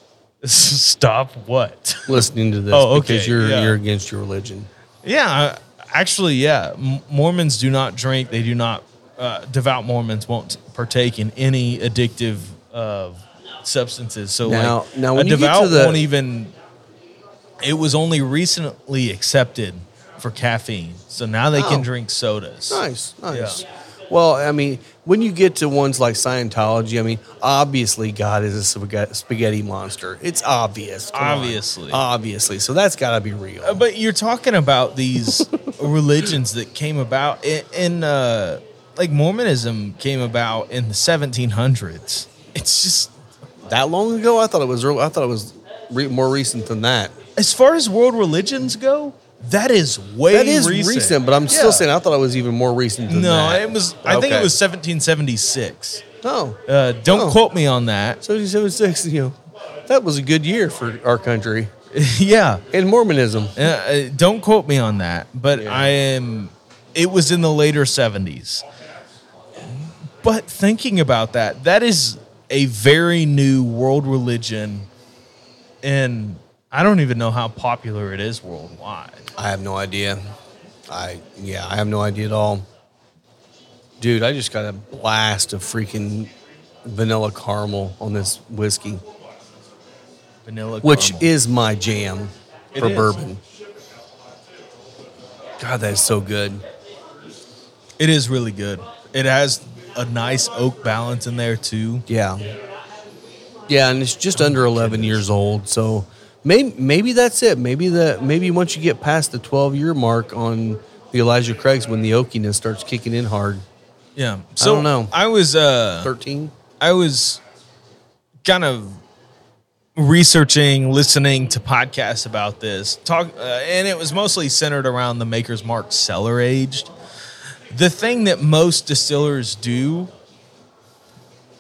S3: Stop what?
S2: listening to this
S3: Oh,
S2: because
S3: okay,
S2: you're
S3: yeah.
S2: you're against your religion.
S3: Yeah, actually, yeah. M- Mormons do not drink. They do not. Uh, devout Mormons won't partake in any addictive uh, substances. So,
S2: Now-
S3: like,
S2: now
S3: a
S2: when you get
S3: devout
S2: to the-
S3: won't even. It was only recently accepted for caffeine, so now they
S2: Oh.
S3: can drink sodas.
S2: Nice, nice.
S3: Yeah.
S2: Well, I mean, when you get to ones like Scientology, I mean, obviously God is a spaghetti, monster. It's obvious. Come on.
S3: Obviously.
S2: obviously. So that's got to be real.
S3: Uh, But you're talking about these religions that came about in, in uh, like Mormonism came about in the 1700s. It's just
S2: that long ago, I thought it was. Real, I thought it was re- more recent than that.
S3: as far as world religions go, that is way
S2: That is
S3: recent.
S2: recent, but I'm
S3: Yeah.
S2: still saying I thought it was even more recent than that.
S3: no.
S2: that.
S3: It was. I think
S2: Okay.
S3: it was 1776.
S2: Oh,
S3: Uh, don't
S2: Oh.
S3: quote me on that.
S2: 1776, you know, that was a good year for our country
S3: yeah.
S2: and Mormonism.
S3: Uh, uh, don't quote me on that, but. I am. It was in the later seventies. But thinking about that, that is a very new world religion, and I don't even know how popular it is worldwide.
S2: I have no idea. I yeah, I have no idea at all. Dude, I just got a blast of freaking vanilla caramel on this whiskey,
S3: Vanilla,
S2: which
S3: caramel.
S2: is my jam
S3: It
S2: for
S3: is.
S2: bourbon. God, that is so good.
S3: It is really good. It has a nice oak balance in there too.
S2: Yeah. Yeah, and it's just under 11 years old. So maybe maybe that's it. Maybe that maybe once you get past the 12 year mark on the Elijah Craig's when the oakiness starts kicking in hard.
S3: Yeah. So I
S2: don't know.
S3: I was uh
S2: 13.
S3: I was kind of researching, listening to podcasts about this. Talk, uh, and it was mostly centered around the Maker's Mark cellar aged. The thing that most distillers do,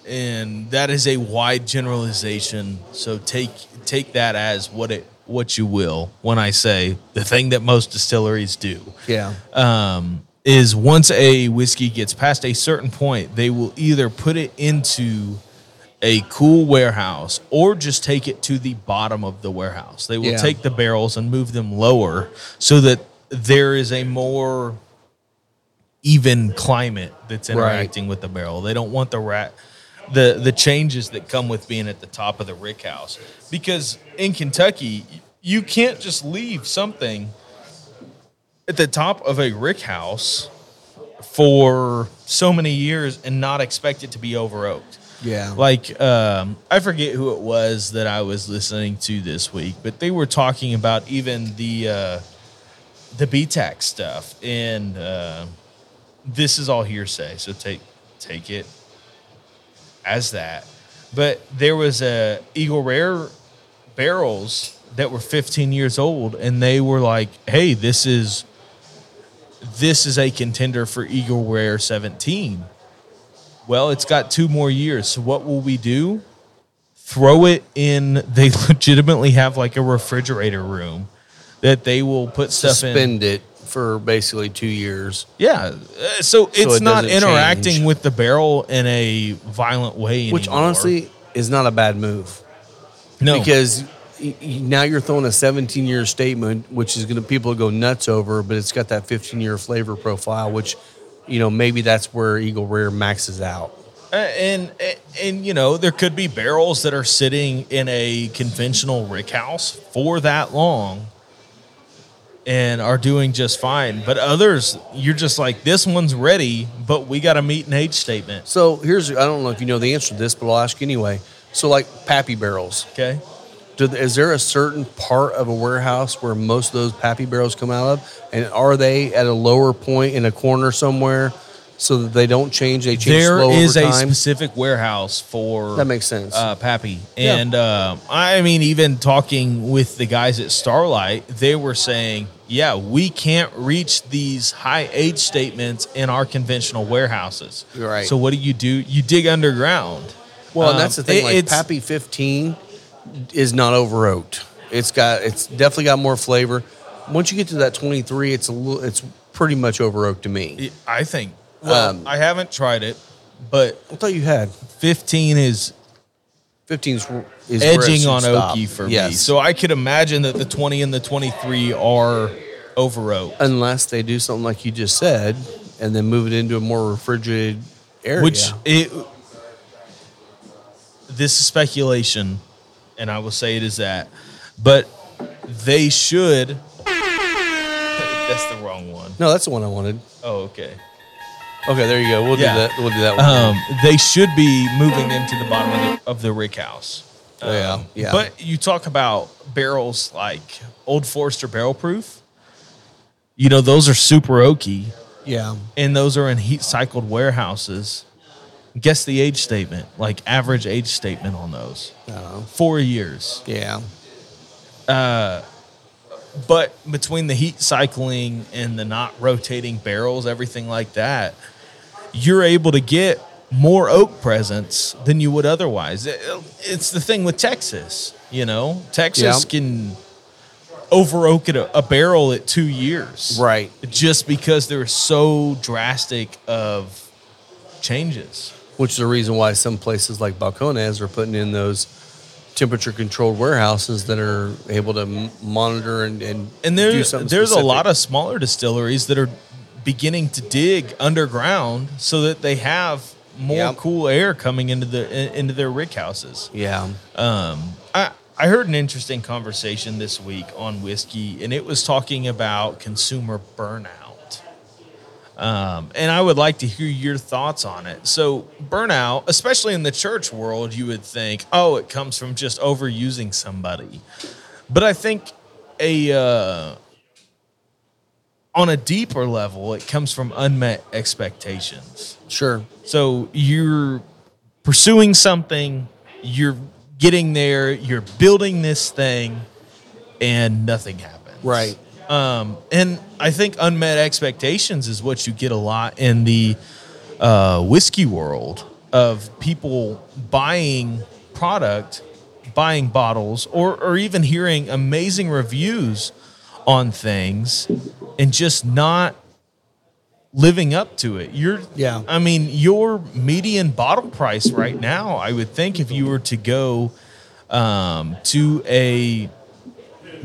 S3: and that is a wide generalization. So take take that as what it what you will when I say the thing that most distilleries do
S2: Yeah.
S3: um, is once a whiskey gets past a certain point, they will either put it into a cool warehouse or just take it to the bottom of the warehouse. They will
S2: Yeah.
S3: take the barrels and move them lower so that there is a more even climate that's
S2: Right.
S3: interacting with the barrel. They don't want the rat the the changes that come with being at the top of the rick house because in Kentucky you can't just leave something at the top of a rick house for so many years and not expect it to be over oaked.
S2: Yeah.
S3: Like um, I forget who it was that I was listening to this week, but they were talking about even the uh, the BTAC stuff, and uh, this is all hearsay, so take take it as that. But there was a Eagle Rare barrels that were 15 years old, and they were like, "Hey, this is this is a contender for Eagle Rare 17." Well, it's got two more years. So what will we do? Throw it in. They legitimately have like a refrigerator room that they will put stuff in.
S2: Suspend it for basically two years.
S3: Yeah. Uh, so it's
S2: it
S3: not
S2: doesn't
S3: interacting
S2: change.
S3: with the barrel in a violent way
S2: Which
S3: anymore.
S2: honestly is not a bad move.
S3: no.
S2: because y- y- now you're throwing a 17 year statement, which is going to people go nuts over, but it's got that 15 year flavor profile, which you know maybe that's where Eagle Rare maxes out.
S3: Uh, and, and and you know there could be barrels that are sitting in a conventional rick house for that long and are doing just fine. But others you're just like this one's ready but we got a meet and age statement.
S2: So here's I don't know if you know the answer to this, but I'll ask anyway. So like Pappy barrels,
S3: okay.
S2: Do, is there a certain part of a warehouse where most of those Pappy barrels come out of, and are they at a lower point in a corner somewhere so that they don't change? They change
S3: there
S2: slow
S3: is
S2: over
S3: a
S2: time.
S3: specific warehouse for
S2: That makes sense.
S3: uh, Pappy.
S2: Yeah.
S3: And uh, I mean, even talking with the guys at Starlight, they were saying, yeah, we can't reach these high age statements in our conventional warehouses.
S2: Right.
S3: So what do you do? You dig underground.
S2: Well, and
S3: Um,
S2: that's the thing.
S3: it-
S2: Like
S3: it's-
S2: Pappy 15 is not over oaked. It's got it's definitely got more flavor. Once you get to that 23, it's a little it's pretty much over oaked to me.
S3: I think. Well,
S2: Um,
S3: I haven't tried it, but
S2: I thought you had
S3: 15 is
S2: 15 is, is
S3: edging on
S2: stop.
S3: oaky for
S2: yes.
S3: me. So I could imagine that the 20 and the 23 are over oak.
S2: unless they do something like you just said, and then move it into a more refrigerated area.
S3: Which it this is speculation, and I will say it is that, but they should. That's the wrong one.
S2: no, that's the one I wanted.
S3: Oh, okay.
S2: Okay, there you go. We'll
S3: Yeah.
S2: do that. We'll do that one.
S3: Um, they should be moving them to the bottom of the, of the rick house.
S2: Oh, yeah,
S3: Um,
S2: yeah.
S3: But you talk about barrels like Old Forester Barrel Proof. You know those are super oaky.
S2: yeah.
S3: and those are in heat cycled warehouses. Guess the age statement, like average age statement on those.
S2: I.
S3: Four years.
S2: Yeah.
S3: But between the heat cycling and the not rotating barrels, everything like that, you're able to get more oak presence than you would otherwise. It's the thing with Texas, you know? Texas
S2: Yeah.
S3: can over oak at a, a barrel at two years.
S2: Right.
S3: Just because they're so drastic of changes.
S2: Which is the reason why some places like Balcones are putting in those temperature controlled warehouses that are able to m- monitor and, and,
S3: And
S2: do
S3: there, there's a lot of smaller distilleries that are beginning to dig underground so that they have more
S2: Yep.
S3: cool air coming into the in- into their rick houses.
S2: Yeah.
S3: Um, I I heard an interesting conversation this week on whiskey, and it was talking about consumer burnout. Um, and I would like to hear your thoughts on it. So, burnout, especially in the church world, you would think, oh, it comes from just overusing somebody. But I think a uh, on a deeper level, it comes from unmet expectations.
S2: Sure.
S3: So you're pursuing something, you're getting there, you're building this thing, and nothing happens.
S2: Right.
S3: Um, and I think unmet expectations is what you get a lot in the uh, whiskey world of people buying product, buying bottles, or, or even hearing amazing reviews on things and just not living up to it. You're
S2: Yeah.
S3: I mean, your median bottle price right now, I would think if you were to go um, to a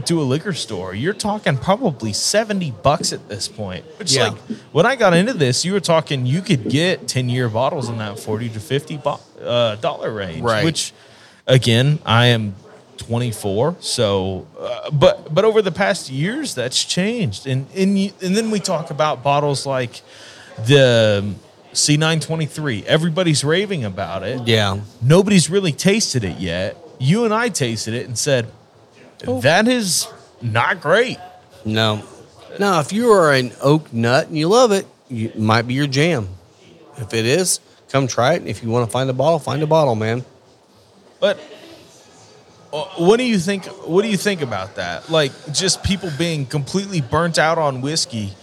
S3: to a liquor store, you're talking probably 70 bucks at this point. Which
S2: Yeah.
S3: like when I got into this, you were talking you could get 10 year bottles in that 40 to 50 bo- uh, dollar range,
S2: Right.
S3: which again, I am 24, so uh, but but over the past years that's changed. And and you, and then we talk about bottles like the C923. Everybody's raving about it
S2: Yeah.
S3: nobody's really tasted it yet. You and I tasted it and said, that is not great.
S2: No. Now, if you are an oak nut and you love it, you, it might be your jam. If it is, come try it. If you want to find a bottle, find a bottle, man.
S3: But what do you think? What do you think about that? Like just people being completely burnt out on whiskey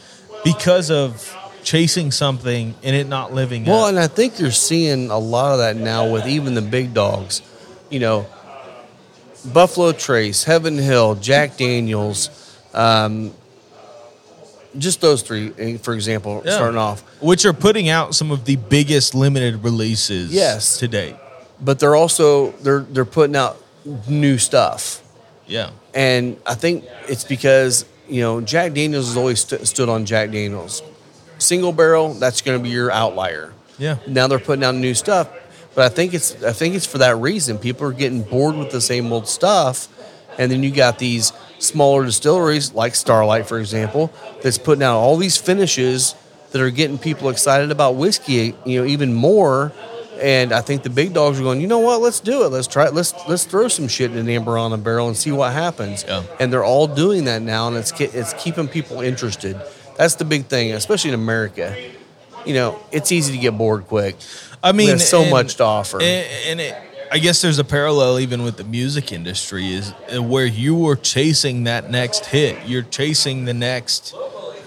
S3: because of chasing something and it not living
S2: Well,
S3: up.
S2: and I think you're seeing a lot of that now with even the big dogs. You know, Buffalo Trace, Heaven Hill, Jack Daniels, um, just those three, eh, for example,
S3: Yeah.
S2: starting off.
S3: Which are putting out some of the biggest limited releases
S2: Yes.
S3: today.
S2: But they're also they're they're putting out new stuff.
S3: Yeah.
S2: And I think it's because, you know, Jack Daniels has always st- stood on Jack Daniels. Single barrel, that's going to be your outlier.
S3: Yeah.
S2: Now they're putting out new stuff, but I think it's I think it's for that reason. People are getting bored with the same old stuff, and then you got these smaller distilleries like Starlight, for example, that's putting out all these finishes that are getting people excited about whiskey, you know, even more. And I think the big dogs are going, you know what? Let's do it. Let's try it. Let's let's throw some shit in an amber on a barrel and see what happens.
S3: Yeah.
S2: And they're all doing that now, and it's it's keeping people interested. That's the big thing, especially in America. You know, it's easy to get bored quick.
S3: I mean,
S2: There's so
S3: and-
S2: much to offer.
S3: And, and it, I guess there's a parallel even with the music industry is uh, where you are chasing that next hit. You're chasing the next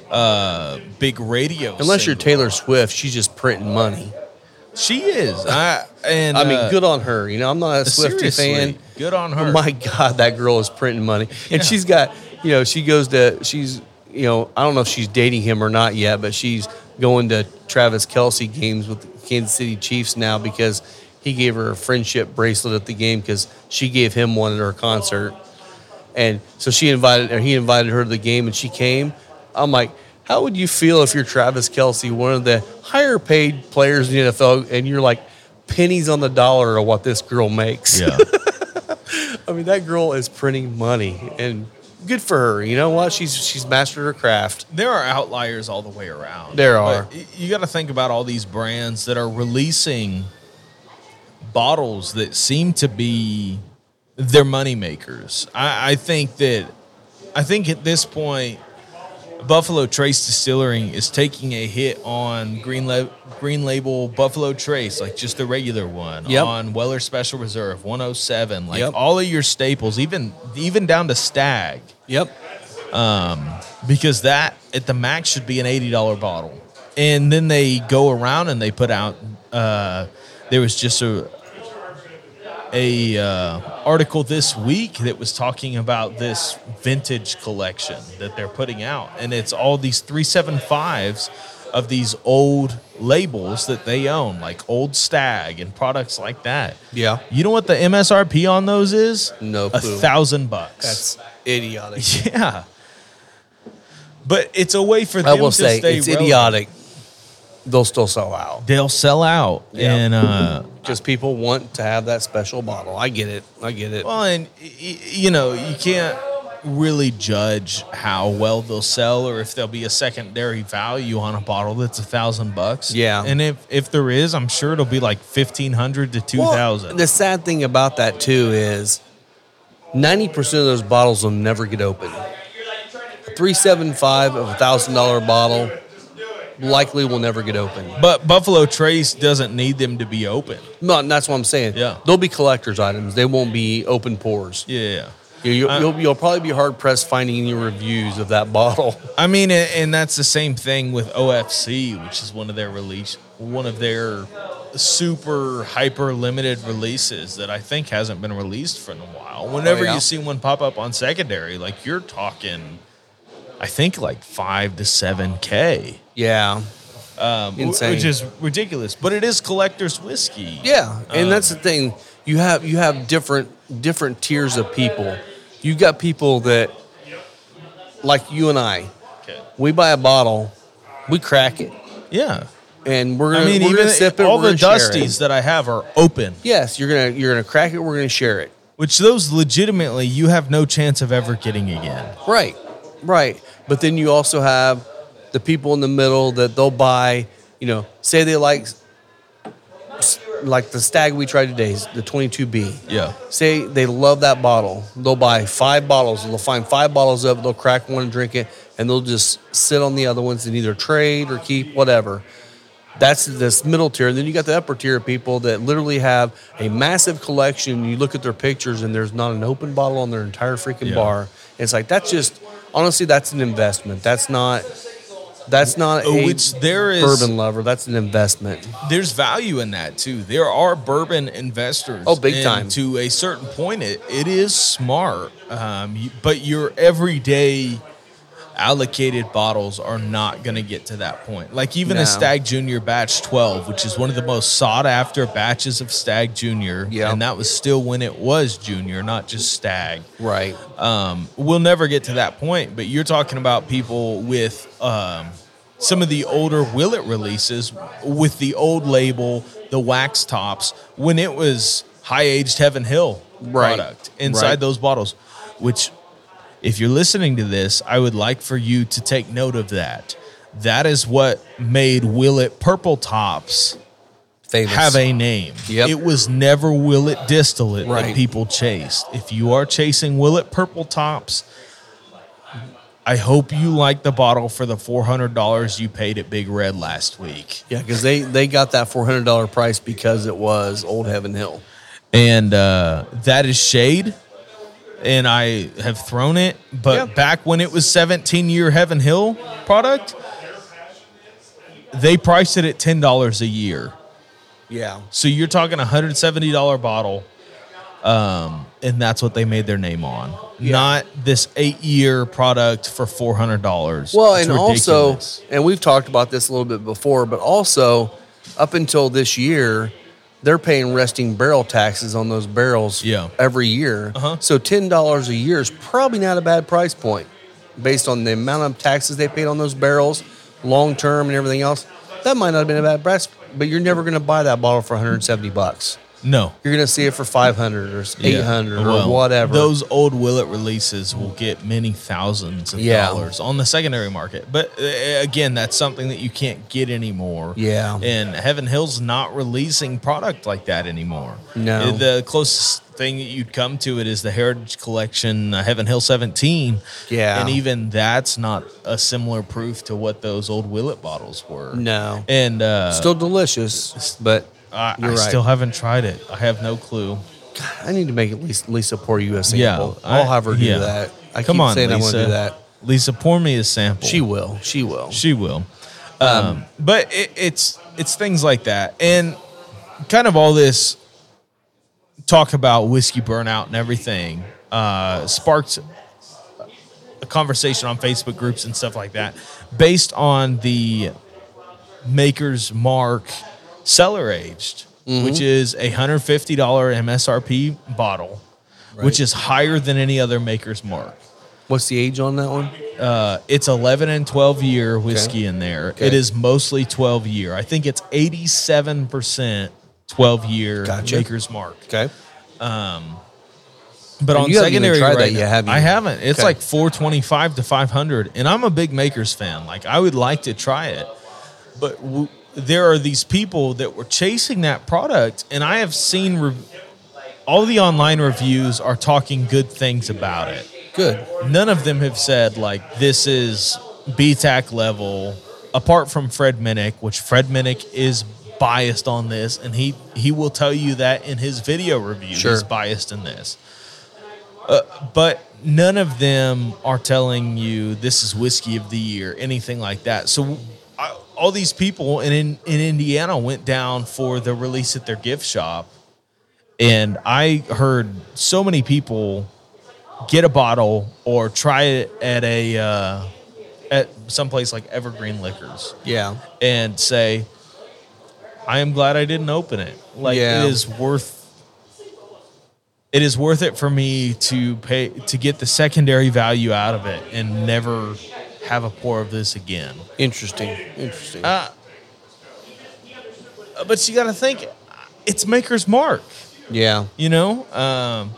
S3: uh, big radio.
S2: Unless you're. Taylor Swift, she's just printing money.
S3: She is. I and
S2: I mean,
S3: uh,
S2: good on her. You know, I'm not a Swiftie
S3: seriously,
S2: fan.
S3: Good on her.
S2: But my God, that girl is printing money, and
S3: Yeah.
S2: she's got. You know, she goes to. She's. You know, I don't know if she's dating him or not yet, but she's going to Travis Kelce games with the Kansas City Chiefs now because he gave her a friendship bracelet at the game because she gave him one at her concert. And so she invited, or he invited her to the game, and she came. I'm like, how would you feel if you're Travis Kelce, one of the higher paid players in the NFL, and you're like pennies on the dollar of what this girl makes?
S3: yeah.
S2: I mean, that girl is printing money, and good for her. You know what? She's she's mastered her craft.
S3: there are outliers all the way around.
S2: There are.
S3: y- you got to think about all these brands that are releasing bottles that seem to be their money makers. I, I think that I think at this point, Buffalo Trace Distilling is taking a hit on Green La- Green Label Buffalo Trace, like just the regular one.
S2: Yep.
S3: On Weller Special Reserve 107, like
S2: Yep.
S3: all of your staples, even even down to Stag
S2: Yep.
S3: because that at the max should be an eighty dollar bottle. And then they go around and they put out. Uh, there was just a a uh, article this week that was talking about this vintage collection that they're putting out, and it's all these three seven fives of these old labels that they own, like Old Stag and products like that.
S2: Yeah.
S3: You know what the MSRP on those is?
S2: No
S3: a
S2: clue.
S3: thousand bucks.
S2: That's idiotic.
S3: Yeah. But it's a way for them
S2: I will
S3: to
S2: say
S3: stay
S2: it's
S3: relevant.
S2: idiotic. They'll still sell out
S3: they'll sell out.
S2: Yeah.
S3: And uh,
S2: because people want to have that special bottle. I get it. I get it.
S3: well, and you know, you can't really judge how well they'll sell or if there'll be a secondary value on a bottle that's a thousand bucks.
S2: Yeah.
S3: And if if there is, I'm sure it'll be like fifteen hundred to two thousand.
S2: Well, the sad thing about that too is ninety percent of those bottles will never get opened. A Three seven five of a thousand dollar bottle likely will never get open.
S3: but Buffalo Trace doesn't need them to be open.
S2: No, and that's what I'm saying.
S3: Yeah.
S2: they'll be collectors items. They won't be open pours.
S3: Yeah.
S2: You, you, you'll, you'll probably be hard pressed finding any reviews of that bottle.
S3: I mean, and, and that's the same thing with OFC, which is one of their release, one of their super hyper limited releases that I think hasn't been released for a while. Whenever
S2: Oh, yeah?
S3: you see one pop up on secondary, like you're talking, I think like five to seven k,
S2: Yeah,
S3: um,
S2: Insane.
S3: which is ridiculous. But it is collector's whiskey.
S2: yeah, and
S3: Um,
S2: that's the thing. You have you have different different tiers of people. You've got people that, like you and I,
S3: Okay.
S2: we buy a bottle, we crack it,
S3: Yeah.
S2: and we're gonna
S3: I mean,
S2: we're
S3: even
S2: sip it.
S3: all the
S2: gonna share it.
S3: dusties that I have are open.
S2: Yes, you're gonna you're gonna crack it. We're gonna share it.
S3: Which those legitimately you have no chance of ever getting again.
S2: Right, right. But then you also have the people in the middle that they'll buy. You know, say they like like the stag we tried today, the 22B.
S3: Yeah.
S2: Say they love that bottle. They'll buy five bottles. They'll find five bottles of it. They'll crack one and drink it, and they'll just sit on the other ones and either trade or keep whatever. That's this middle tier. And then you got the upper tier of people that literally have a massive collection. You look at their pictures, and there's not an open bottle on their entire freaking
S3: Yeah.
S2: bar. It's like that's just honestly, that's an investment. That's not. That's not
S3: Oh,
S2: a
S3: which there is-
S2: bourbon lover. That's an investment.
S3: there's value in that too. There are bourbon investors.
S2: Oh, big
S3: and
S2: time.
S3: To a certain point, it, it is smart. Um, but your everyday allocated bottles are not going to get to that point. Like even
S2: No.
S3: a Stag Junior Batch 12, which is one of the most sought after batches of Stag Junior.
S2: Yeah.
S3: And that was still when it was Junior, not just Stag.
S2: Right.
S3: Um, we'll never get to that point, but you're talking about people with um, some of the older Willet releases with the old label, the wax tops, when it was high aged Heaven Hill
S2: Right.
S3: product inside
S2: Right.
S3: those bottles. Which, if you're listening to this, I would like for you to take note of that. That is what made Willet Purple Tops
S2: Famous.
S3: have a name.
S2: Yep.
S3: It was never Willet Distillate
S2: Right.
S3: that people chased. If you are chasing Willet Purple Tops, I hope you like the bottle for the four hundred dollars you paid at Big Red last week.
S2: Yeah, because they they got that four hundred dollar price because it was Old Heaven Hill.
S3: And uh, that is shade. And I have thrown it, but
S2: Yeah.
S3: back when it was 17 year Heaven Hill product, they priced it at $10 a year.
S2: Yeah,
S3: So you're talking a hundred seventy dollar bottle, um, and that's what they made their name on. Not this eight year product for four hundred dollars.
S2: Well, and also, and we've talked about this a little bit before, but also up until this year, they're paying resting barrel taxes on those barrels
S3: Yeah.
S2: every year.
S3: Uh-huh.
S2: So ten dollars a year is probably not a bad price point based on the amount of taxes they paid on those barrels, long term and everything else. That might not have been a bad price, but you're never going to buy that bottle for 170 bucks.
S3: No,
S2: You're going to see it for 500 or 800
S3: Yeah.
S2: or whatever.
S3: Those old Willet releases will get many thousands of
S2: Yeah.
S3: dollars on the secondary market. But uh, again, that's something that you can't get anymore.
S2: Yeah.
S3: And Heaven Hill's not releasing product like that anymore.
S2: No.
S3: Uh, The closest thing that you'd come to it is the Heritage Collection uh, Heaven Hill 17.
S2: Yeah.
S3: And even that's not a similar proof to what those old Willet bottles were.
S2: No.
S3: And uh,
S2: Still delicious, but
S3: I, I
S2: right.
S3: still haven't tried it. I have no clue.
S2: I need to make at least Lisa pour you a sample.
S3: Yeah,
S2: I'll
S3: I-
S2: have her do
S3: yeah.
S2: that. I
S3: Come
S2: keep
S3: on,
S2: saying
S3: Lisa.
S2: I want to do that.
S3: Lisa, pour me a sample.
S2: She will. She will.
S3: She will. Um, but it, it's it's things like that, and kind of all this talk about whiskey burnout and everything uh, sparked a conversation on Facebook groups and stuff like that, based on the Maker's Mark cellar aged, which is a hundred fifty dollar MSRP bottle, which is higher than any other Maker's Mark.
S2: What's the age on that one?
S3: Uh, it's 11 and 12 year whiskey in there.
S2: Okay.
S3: It is mostly 12 year. I think it's 87% 12 year
S2: Gotcha.
S3: Maker's Mark.
S2: Okay.
S3: Um, But
S2: And
S3: on
S2: you
S3: secondary
S2: tried that
S3: right
S2: yet, have?
S3: I haven't. It's
S2: Okay.
S3: like 425 to 500 and I'm a big Makers fan. Like I would like to try it. But w- there are these people that were chasing that product and I have seen re- all the online reviews are talking good things about it.
S2: Good.
S3: None of them have said like this is BTAC level apart from Fred Minnick, which Fred Minnick is biased on this and he he will tell you that in his video review
S2: Sure.
S3: he's biased in this uh, but none of them are telling you this is whiskey of the year, anything like that. So all these people in, in in Indiana went down for the release at their gift shop, and I heard so many people get a bottle or try it at a uh, at someplace like Evergreen Liquors
S2: Yeah.
S3: and say, "I am glad I didn't open it. Like
S2: Yeah.
S3: it is worth." It is worth it for me to pay to get the secondary value out of it and never have a pour of this again.
S2: Interesting. Interesting.
S3: Uh, but you got to think, it's Maker's Mark.
S2: yeah.
S3: You know, um,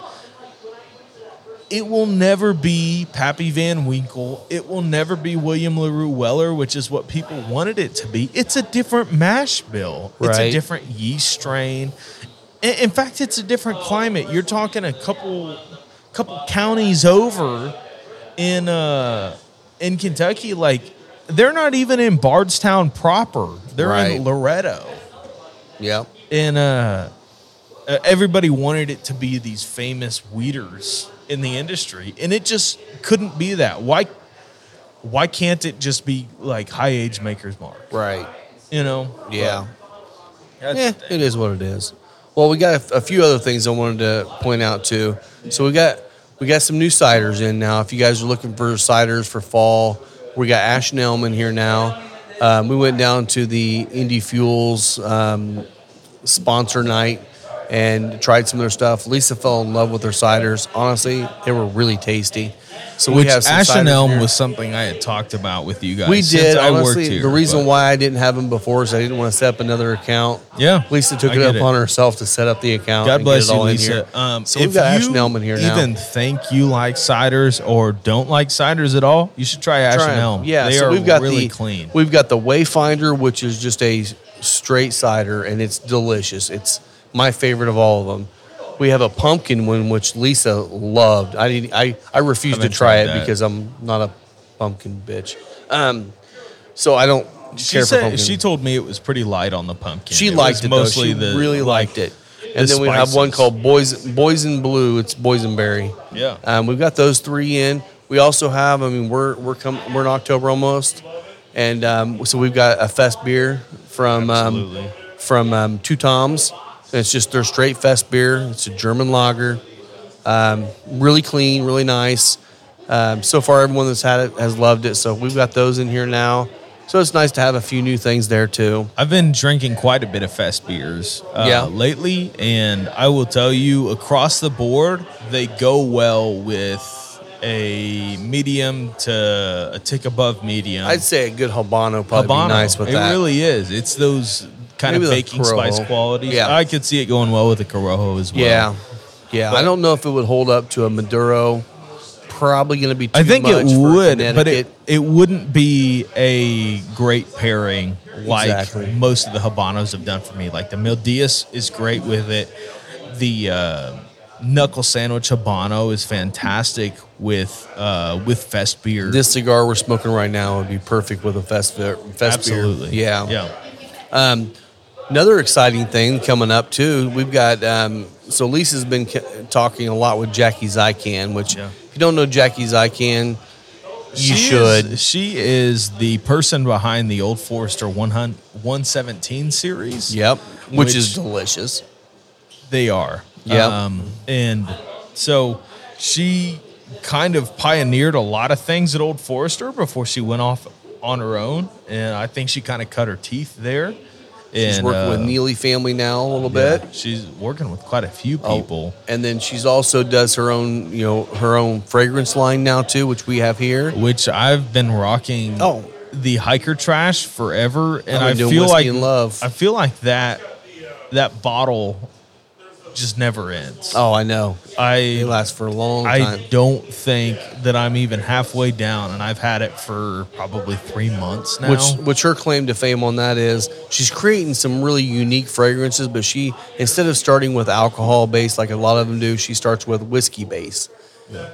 S3: it will never be Pappy Van Winkle. It will never be William LaRue Weller, which is what people wanted it to be. It's a different mash bill. It's a different yeast strain. In, in fact, it's a different climate. You're talking a couple, couple counties over in uh, in Kentucky. Like they're not even in Bardstown proper. They're
S2: Right.
S3: in Loretto
S2: Yeah.
S3: and uh, uh, everybody wanted it to be these famous weeders in the industry, and it just couldn't be that. Why? Why can't it just be like high age maker's mark?
S2: Right.
S3: You know?
S2: Yeah. Yeah, it is what it is. Well, we got a, a few other things I wanted to point out too. So we got we got some new ciders in now. If you guys are looking for ciders for fall, we got Ash and Elm in here now. Um, we went down to the Indy Fuels um, sponsor night and tried some of their stuff. Lisa fell in love with their ciders. Honestly, they were really tasty. So
S3: Which
S2: we have some
S3: Ash and Elm
S2: here.
S3: was something I had talked about with you guys.
S2: We
S3: since
S2: did.
S3: I worked
S2: Honestly,
S3: here,
S2: the reason
S3: but-
S2: why I didn't have them before is I didn't want to set up another account.
S3: Yeah,
S2: Lisa took
S3: I
S2: it up on herself to set up the account.
S3: God bless
S2: it
S3: you, Lisa. Um,
S2: so we've got Ash and Elm in here now.
S3: even think you like ciders or don't like ciders at all, you should try Ash
S2: Try
S3: and. Elm.
S2: Yeah,
S3: they
S2: so
S3: are
S2: we've got
S3: really
S2: the
S3: clean.
S2: We've got the Wayfinder, which is just a straight cider, and it's delicious. It's my favorite of all of them. We have a pumpkin one, which Lisa loved. I didn't. I I refused to try it
S3: that.
S2: because I'm not a pumpkin bitch. Um, so I don't
S3: She
S2: care for
S3: said
S2: pumpkin.
S3: she told me it was pretty light on the pumpkin.
S2: She
S3: It
S2: liked it
S3: mostly
S2: though. She
S3: the
S2: really
S3: like,
S2: liked it. And
S3: the
S2: then we have one called Boys Boysen Blue. It's boysenberry.
S3: Yeah.
S2: Um, we've got those three in. We also have. I mean, we're we're com- we're in October almost, and um, so we've got a fest beer from um, from um, Two Toms. It's just their straight fest beer. It's a German lager. Um, really clean, really nice. Um, so far, everyone that's had it has loved it. So we've got those in here now. So it's nice to have a few new things there too.
S3: I've been drinking quite a bit of fest beers uh,
S2: Yeah.
S3: lately, and I will tell you across the board, they go well with a medium to a tick above medium.
S2: I'd say a good Habano probably
S3: Habano.
S2: nice with
S3: it
S2: that.
S3: really is. It's those kind
S2: Maybe
S3: of baking spice qualities.
S2: Yeah.
S3: I could see it going well with a Corojo as well.
S2: yeah, yeah. I don't know if it would hold up to a Maduro. Probably going to be too
S3: I think it would, but it, it wouldn't be a great pairing like
S2: Exactly.
S3: most of the Habanos have done for me. Like the Mil Días is great with it. The uh, Knuckle Sandwich Habano is fantastic with uh, with Fest beer.
S2: this cigar we're smoking right now would be perfect with a fest, beer- fest
S3: Absolutely.
S2: beer. Yeah,
S3: Yeah.
S2: Um, another exciting thing coming up too. We've got um, so Lisa's been ca- talking a lot with Jackie Zykan, which
S3: Yeah.
S2: if you don't know Jackie Zykan, you
S3: She
S2: should.
S3: Is, she is the person behind the Old Forester 100 117 series.
S2: yep, which,
S3: Which-
S2: is delicious.
S3: They are.
S2: Yep.
S3: Um, and so she kind of pioneered a lot of things at Old Forester before she went off on her own. And I think she kind of cut her teeth there.
S2: She's
S3: And,
S2: working with
S3: uh,
S2: Neeley family now a little
S3: Yeah,
S2: bit.
S3: she's working with quite a few
S2: Oh,
S3: people,
S2: and then she's also does her own, you know, her own fragrance line now too, which we have here.
S3: which I've been rocking.
S2: Oh.
S3: the hiker trash forever, and I feel like
S2: and Love.
S3: I feel like that that bottle just never ends.
S2: Oh, I know.
S3: I
S2: It lasts for a long time.
S3: I
S2: time.
S3: don't think that I'm even halfway down, and I've had it for probably three months now.
S2: Which which her claim to fame on that is she's creating some really unique fragrances, but she instead of starting with alcohol base like a lot of them do, she starts with whiskey base. Yeah.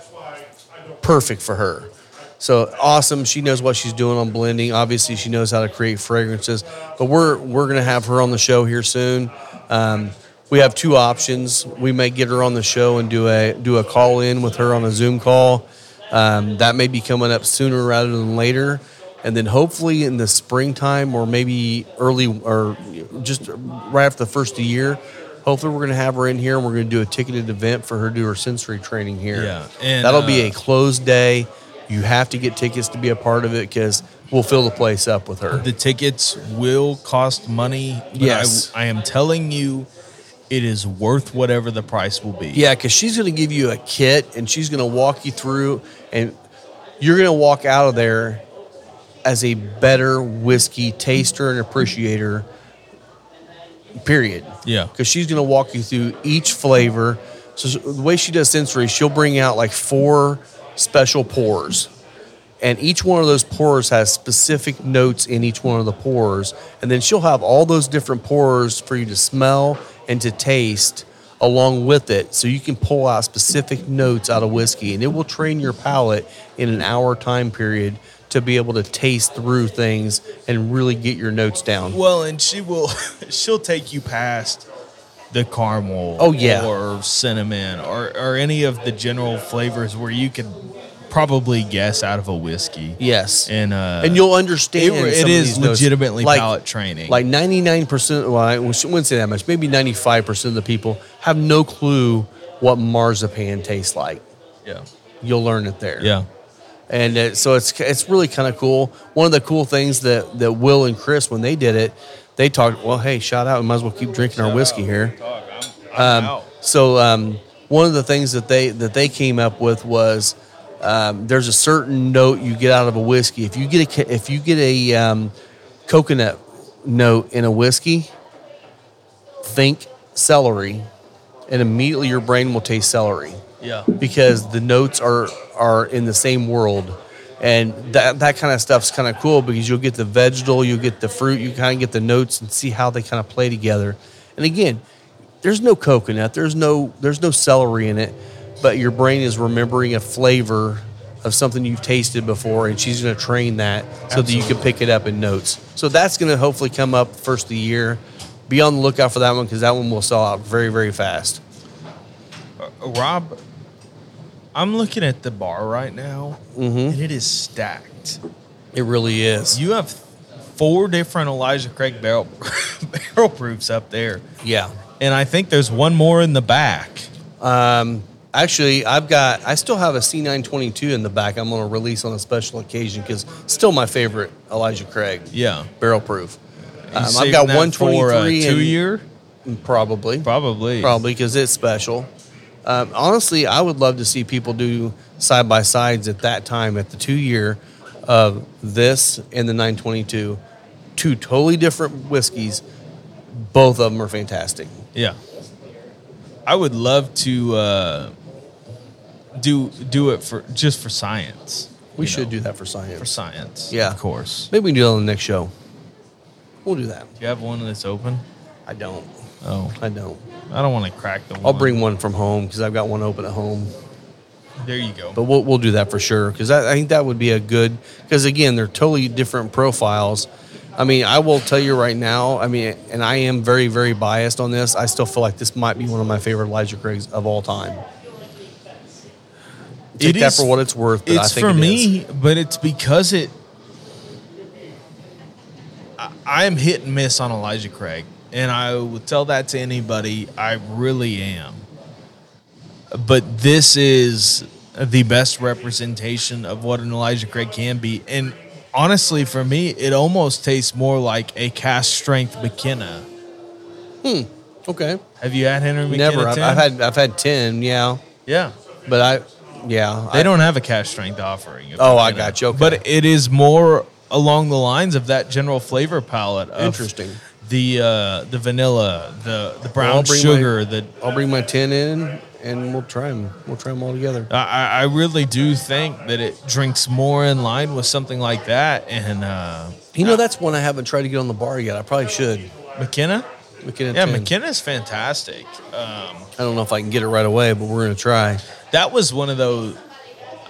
S2: Perfect for her. So awesome. She knows what she's doing on blending. Obviously, she knows how to create fragrances. But we're we're gonna have her on the show here soon. Um, we have two options. We may get her on the show and do a do a call in with her on a Zoom call. Um, that may be coming up sooner rather than later. And then hopefully in the springtime or maybe early or just right after the first of the year, hopefully we're going to have her in here and we're going to do a ticketed event for her to do her sensory training here.
S3: Yeah, and,
S2: that'll be
S3: uh,
S2: a closed day. You have to get tickets to be a part of it because we'll fill the place up with her.
S3: the tickets will cost money. but
S2: Yes.
S3: I, I am telling you, it is worth whatever the price will be.
S2: Yeah, because she's going to give you a kit and she's going to walk you through, and you're going to walk out of there as a better whiskey taster and appreciator. Period.
S3: Yeah.
S2: Because she's going to walk you through each flavor. So the way she does sensory, she'll bring out like four special pours. And each one of those pours has specific notes in each one of the pours. And then she'll have all those different pours for you to smell and to taste along with it. So you can pull out specific notes out of whiskey. And it will train your palate in an hour time period to be able to taste through things and really get your notes down.
S3: Well, and she will, she'll take you past the caramel.
S2: Oh, yeah.
S3: Or cinnamon, or or any of the general flavors where you could probably guess out of a whiskey.
S2: Yes.
S3: And uh,
S2: and you'll understand.
S3: it- it is legitimately palate training.
S2: Like ninety nine percent. Well, I wouldn't say that much. Maybe ninety five percent of the people have no clue what marzipan tastes like.
S3: yeah,
S2: You'll learn it there.
S3: yeah.
S2: And uh, so it's it's really kind of cool. One of the cool things that that Will and Chris when they did it, they talked. Well, hey, shout out! We might as well keep drinking our whiskey here. Um, so um, one of the things that they that they came up with was um, there's a certain note you get out of a whiskey. If you get a if you get a um, coconut note in a whiskey, think celery, and immediately your brain will taste celery
S3: Yeah.
S2: because the notes are are in the same world. And that, that kind of stuff's kind of cool because you'll get the vegetable, you'll get the fruit, you kind of get the notes and see how they kind of play together. And again, there's no coconut, there's no there's no celery in it, but your brain is remembering a flavor of something you've tasted before, and she's going to train that so that you can pick it up in notes. So that's going to hopefully come up first of the year. Be on the lookout for that one because that one will sell out very very fast.
S3: Rob, I'm looking at the bar right now,
S2: Mm-hmm.
S3: and it is stacked.
S2: It really is.
S3: You have four different Elijah Craig barrel barrel proofs up there,
S2: Yeah.
S3: and I think there's one more in the back.
S2: Um, actually, I've got, I still have a C922 in the back. I'm going to release on a special occasion because still my favorite Elijah Craig
S3: Yeah,
S2: barrel proof. Um, I've got
S3: that for a
S2: 123
S3: two year,
S2: Probably.
S3: probably.
S2: Probably because it's special. Um, honestly, I would love to see people do side by sides at that time at the two year of this and the 922. Two totally different whiskeys. Both of them are fantastic.
S3: Yeah, I would love to uh, do do it for just for science.
S2: We should
S3: know,
S2: do that for science.
S3: for science.
S2: Yeah.
S3: of course.
S2: Maybe we can do that on the next show. We'll do that.
S3: Do you have one that's open?
S2: I don't.
S3: Oh,
S2: I don't.
S3: I don't want to crack the one.
S2: I'll bring one from home because I've got one open at home.
S3: There you go.
S2: But we'll, we'll do that for sure because I, I think that would be a good because again they're totally different profiles. I mean, I will tell you right now. I mean, and I am very very biased on this. I still feel like this might be one of my favorite Elijah Craigs of all time. Take
S3: It
S2: that
S3: is-
S2: for what it's worth. But I
S3: it's
S2: think
S3: for
S2: it is.
S3: me, but it's because it. I, am hit and miss on Elijah Craig, and I will tell that to anybody. I really am. But this is the best representation of what an Elijah Craig can be, and honestly, for me, it almost tastes more like a cask strength McKenna. Hmm.
S2: Okay.
S3: Have you had Henry McKenna?
S2: Never. I've,
S3: 10?
S2: I've had I've had ten. Yeah,
S3: yeah.
S2: but I, yeah,
S3: They
S2: I,
S3: don't have a cask strength offering. of
S2: Oh, I got you. Okay.
S3: But it is more along the lines of that general flavor palette. Of
S2: Interesting.
S3: The uh, the vanilla, the the
S2: I'll
S3: brown
S2: bring
S3: sugar, the
S2: I'll bring my ten in and we'll try them. We'll try them all together.
S3: I, I I really do think that it drinks more in line with something like that. And uh,
S2: You know, that's one I haven't tried to get on the bar yet. I probably should.
S3: McKenna,
S2: McKenna
S3: yeah,
S2: 10.
S3: McKenna's fantastic. Um,
S2: I don't know if I can get it right away, but we're gonna try.
S3: that was one of those.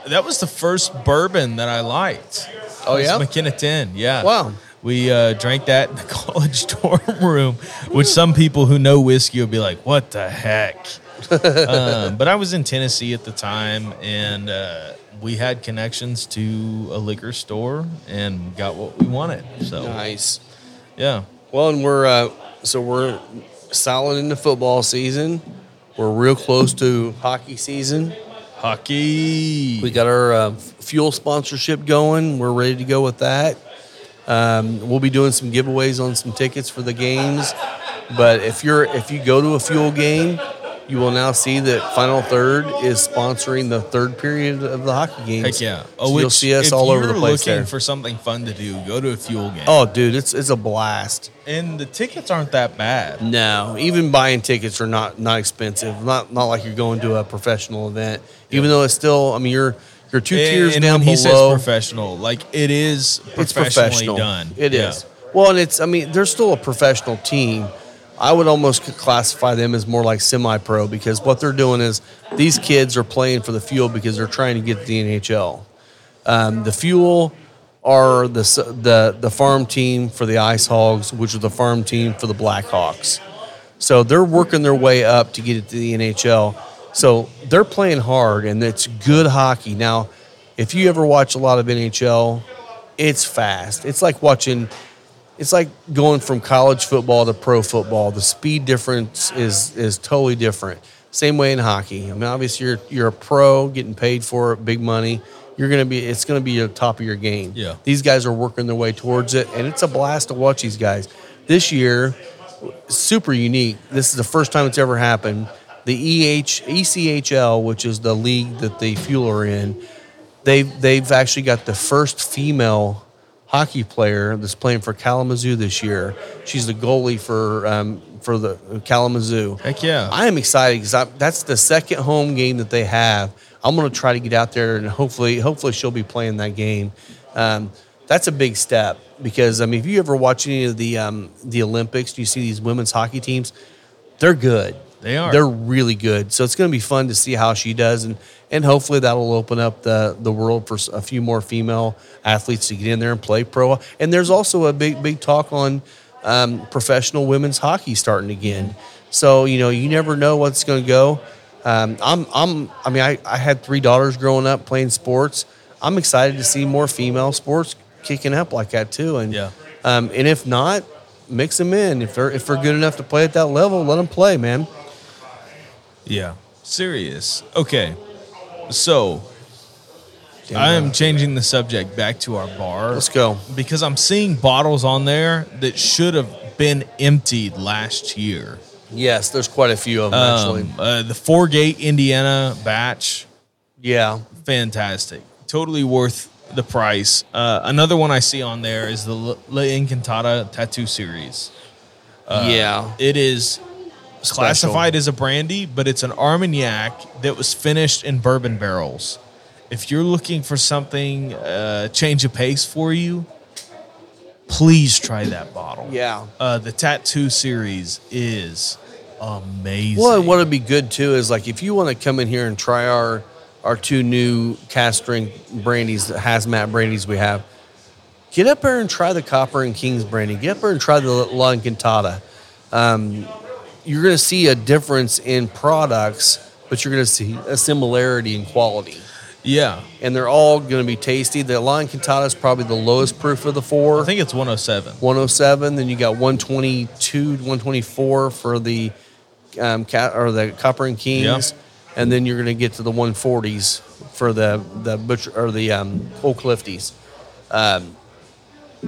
S3: That was the first bourbon that I liked.
S2: Oh, yeah?
S3: McKenna Ten. Yeah.
S2: Wow.
S3: We uh, drank that in the college dorm room, which some people who know whiskey will be like, "What the heck?" um, but I was in Tennessee at the time, and uh, we had connections to a liquor store and got what we wanted. So
S2: Nice.
S3: yeah,
S2: Well, and we're uh, so we're solid into football season. We're real close to hockey season.
S3: hockey.
S2: We got our uh, fuel sponsorship going. We're ready to go with that. Um, we'll be doing some giveaways on some tickets for the games. But if you're if you go to a fuel game, you will now see that Final Third is sponsoring the third period of the hockey games.
S3: Heck yeah!
S2: So oh,
S3: you'll
S2: see us all over the
S3: you're
S2: place
S3: Looking
S2: there.
S3: for something fun to do, go to a fuel game.
S2: oh, dude, it's it's a blast.
S3: and the tickets aren't that bad.
S2: No, even buying tickets are not not expensive. Not not like you're going to a professional event. Even though it's still, I mean, you're you're two
S3: And-
S2: tiers
S3: and
S2: down
S3: when he
S2: below.
S3: says professional, like it is
S2: it's
S3: professionally
S2: professional.
S3: done.
S2: It
S3: Yeah.
S2: is. Well, and it's. I mean, they're still a professional team. I would almost classify them as more like semi-pro because what they're doing is these kids are playing for the fuel because they're trying to get to the NHL. Um, the fuel are the the the farm team for the Ice Hogs, which are the farm team for the Blackhawks. So they're working their way up to get it to the NHL. So they're playing hard, and it's good hockey. Now, if you ever watch a lot of NHL, it's fast. It's like watching. It's like going from college football to pro football. The speed difference is is totally different. Same way in hockey. I mean, obviously you're you're a pro, getting paid for it, big money. You're gonna be. It's gonna be the top of your game.
S3: Yeah.
S2: These guys are working their way towards it, and it's a blast to watch these guys. This year, super unique. This is the first time it's ever happened. The EH ECHL, which is the league that the Fuel are in, they've they've actually got the first female hockey player that's playing for Kalamazoo this year. She's the goalie for um, for the Kalamazoo.
S3: Heck yeah.
S2: I am excited because that's the second home game that they have. I'm going to try to get out there and hopefully, hopefully she'll be playing that game. Um, that's a big step because I mean, if you ever watch any of the um, the Olympics, you see these women's hockey teams. They're good.
S3: They are.
S2: They're really good. So it's going to be fun to see how she does, and and hopefully that'll open up the the world for a few more female athletes to get in there and play pro. And there's also a big big talk on um, professional women's hockey starting again. So you know you never know what's going to go. Um, I'm I'm I mean I, I had three daughters growing up playing sports. I'm excited to see more female sports kicking up like that too. And
S3: Yeah.
S2: um, and if not, mix them in. If they're if they're good enough to play at that level, let them play, man.
S3: Yeah. Serious. Okay. So I am changing the subject back to our bar.
S2: Let's go.
S3: Because I'm seeing bottles on there that should have been emptied last year.
S2: Yes, there's quite a few of them actually.
S3: Um, uh, the Four Gate Indiana batch,
S2: Yeah,
S3: fantastic. Totally worth the price. Uh, another one I see on there is the La Tattoo Series.
S2: yeah.
S3: It is classified as a brandy, but it's an Armagnac that was finished in bourbon barrels. If you're looking for something uh, change of pace for you, please try that bottle.
S2: Yeah.
S3: Uh, the Tattoo Series is amazing.
S2: Well, and what'd be good too is like if you want to come in here and try our our two new cask strength brandies, the hazmat brandies we have, get up there and try the Copper and Kings brandy. Get up there and try the La Encantada. Um, you're going to see a difference in products, but you're going to see a similarity in quality.
S3: yeah,
S2: And they're all going to be tasty. The La Encantada is probably the lowest proof of the four.
S3: I think it's 107.
S2: 107. Then you got 122, 124 for the um, cat or the Copper and Kings, and then you're going to get to the 140s for the the butcher or the um, Old Clifties. Um,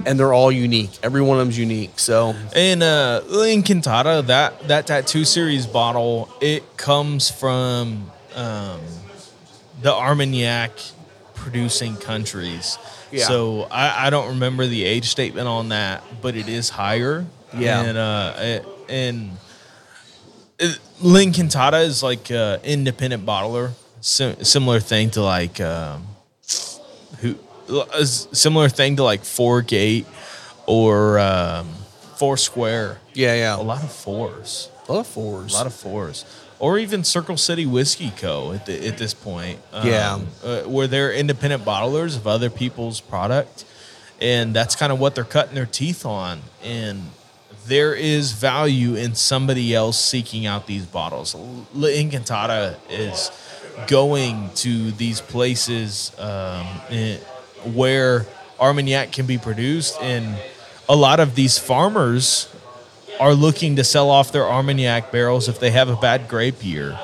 S2: and they're all unique. Every one of them's unique. So
S3: in uh, in Encantada, that that tattoo series bottle, it comes from um, the Armagnac producing countries.
S2: Yeah.
S3: So I, I don't remember the age statement on that, but it is higher.
S2: Yeah.
S3: And uh, it, and it, L'Encantada is like an independent bottler, Sim- similar thing to like um, a similar thing to like Four Gate or um, Four Square.
S2: yeah, yeah,
S3: A lot of fours,
S2: a lot of fours.
S3: a lot of fours, or even Circle City Whiskey Co. At the, at this point, um,
S2: Yeah.
S3: uh, where they're independent bottlers of other people's product, and that's kind of what they're cutting their teeth on. And there is value in somebody else seeking out these bottles. L- Encantada is going to these places um, where Armagnac can be produced, and a lot of these farmers are looking to sell off their Armagnac barrels if they have a bad grape year.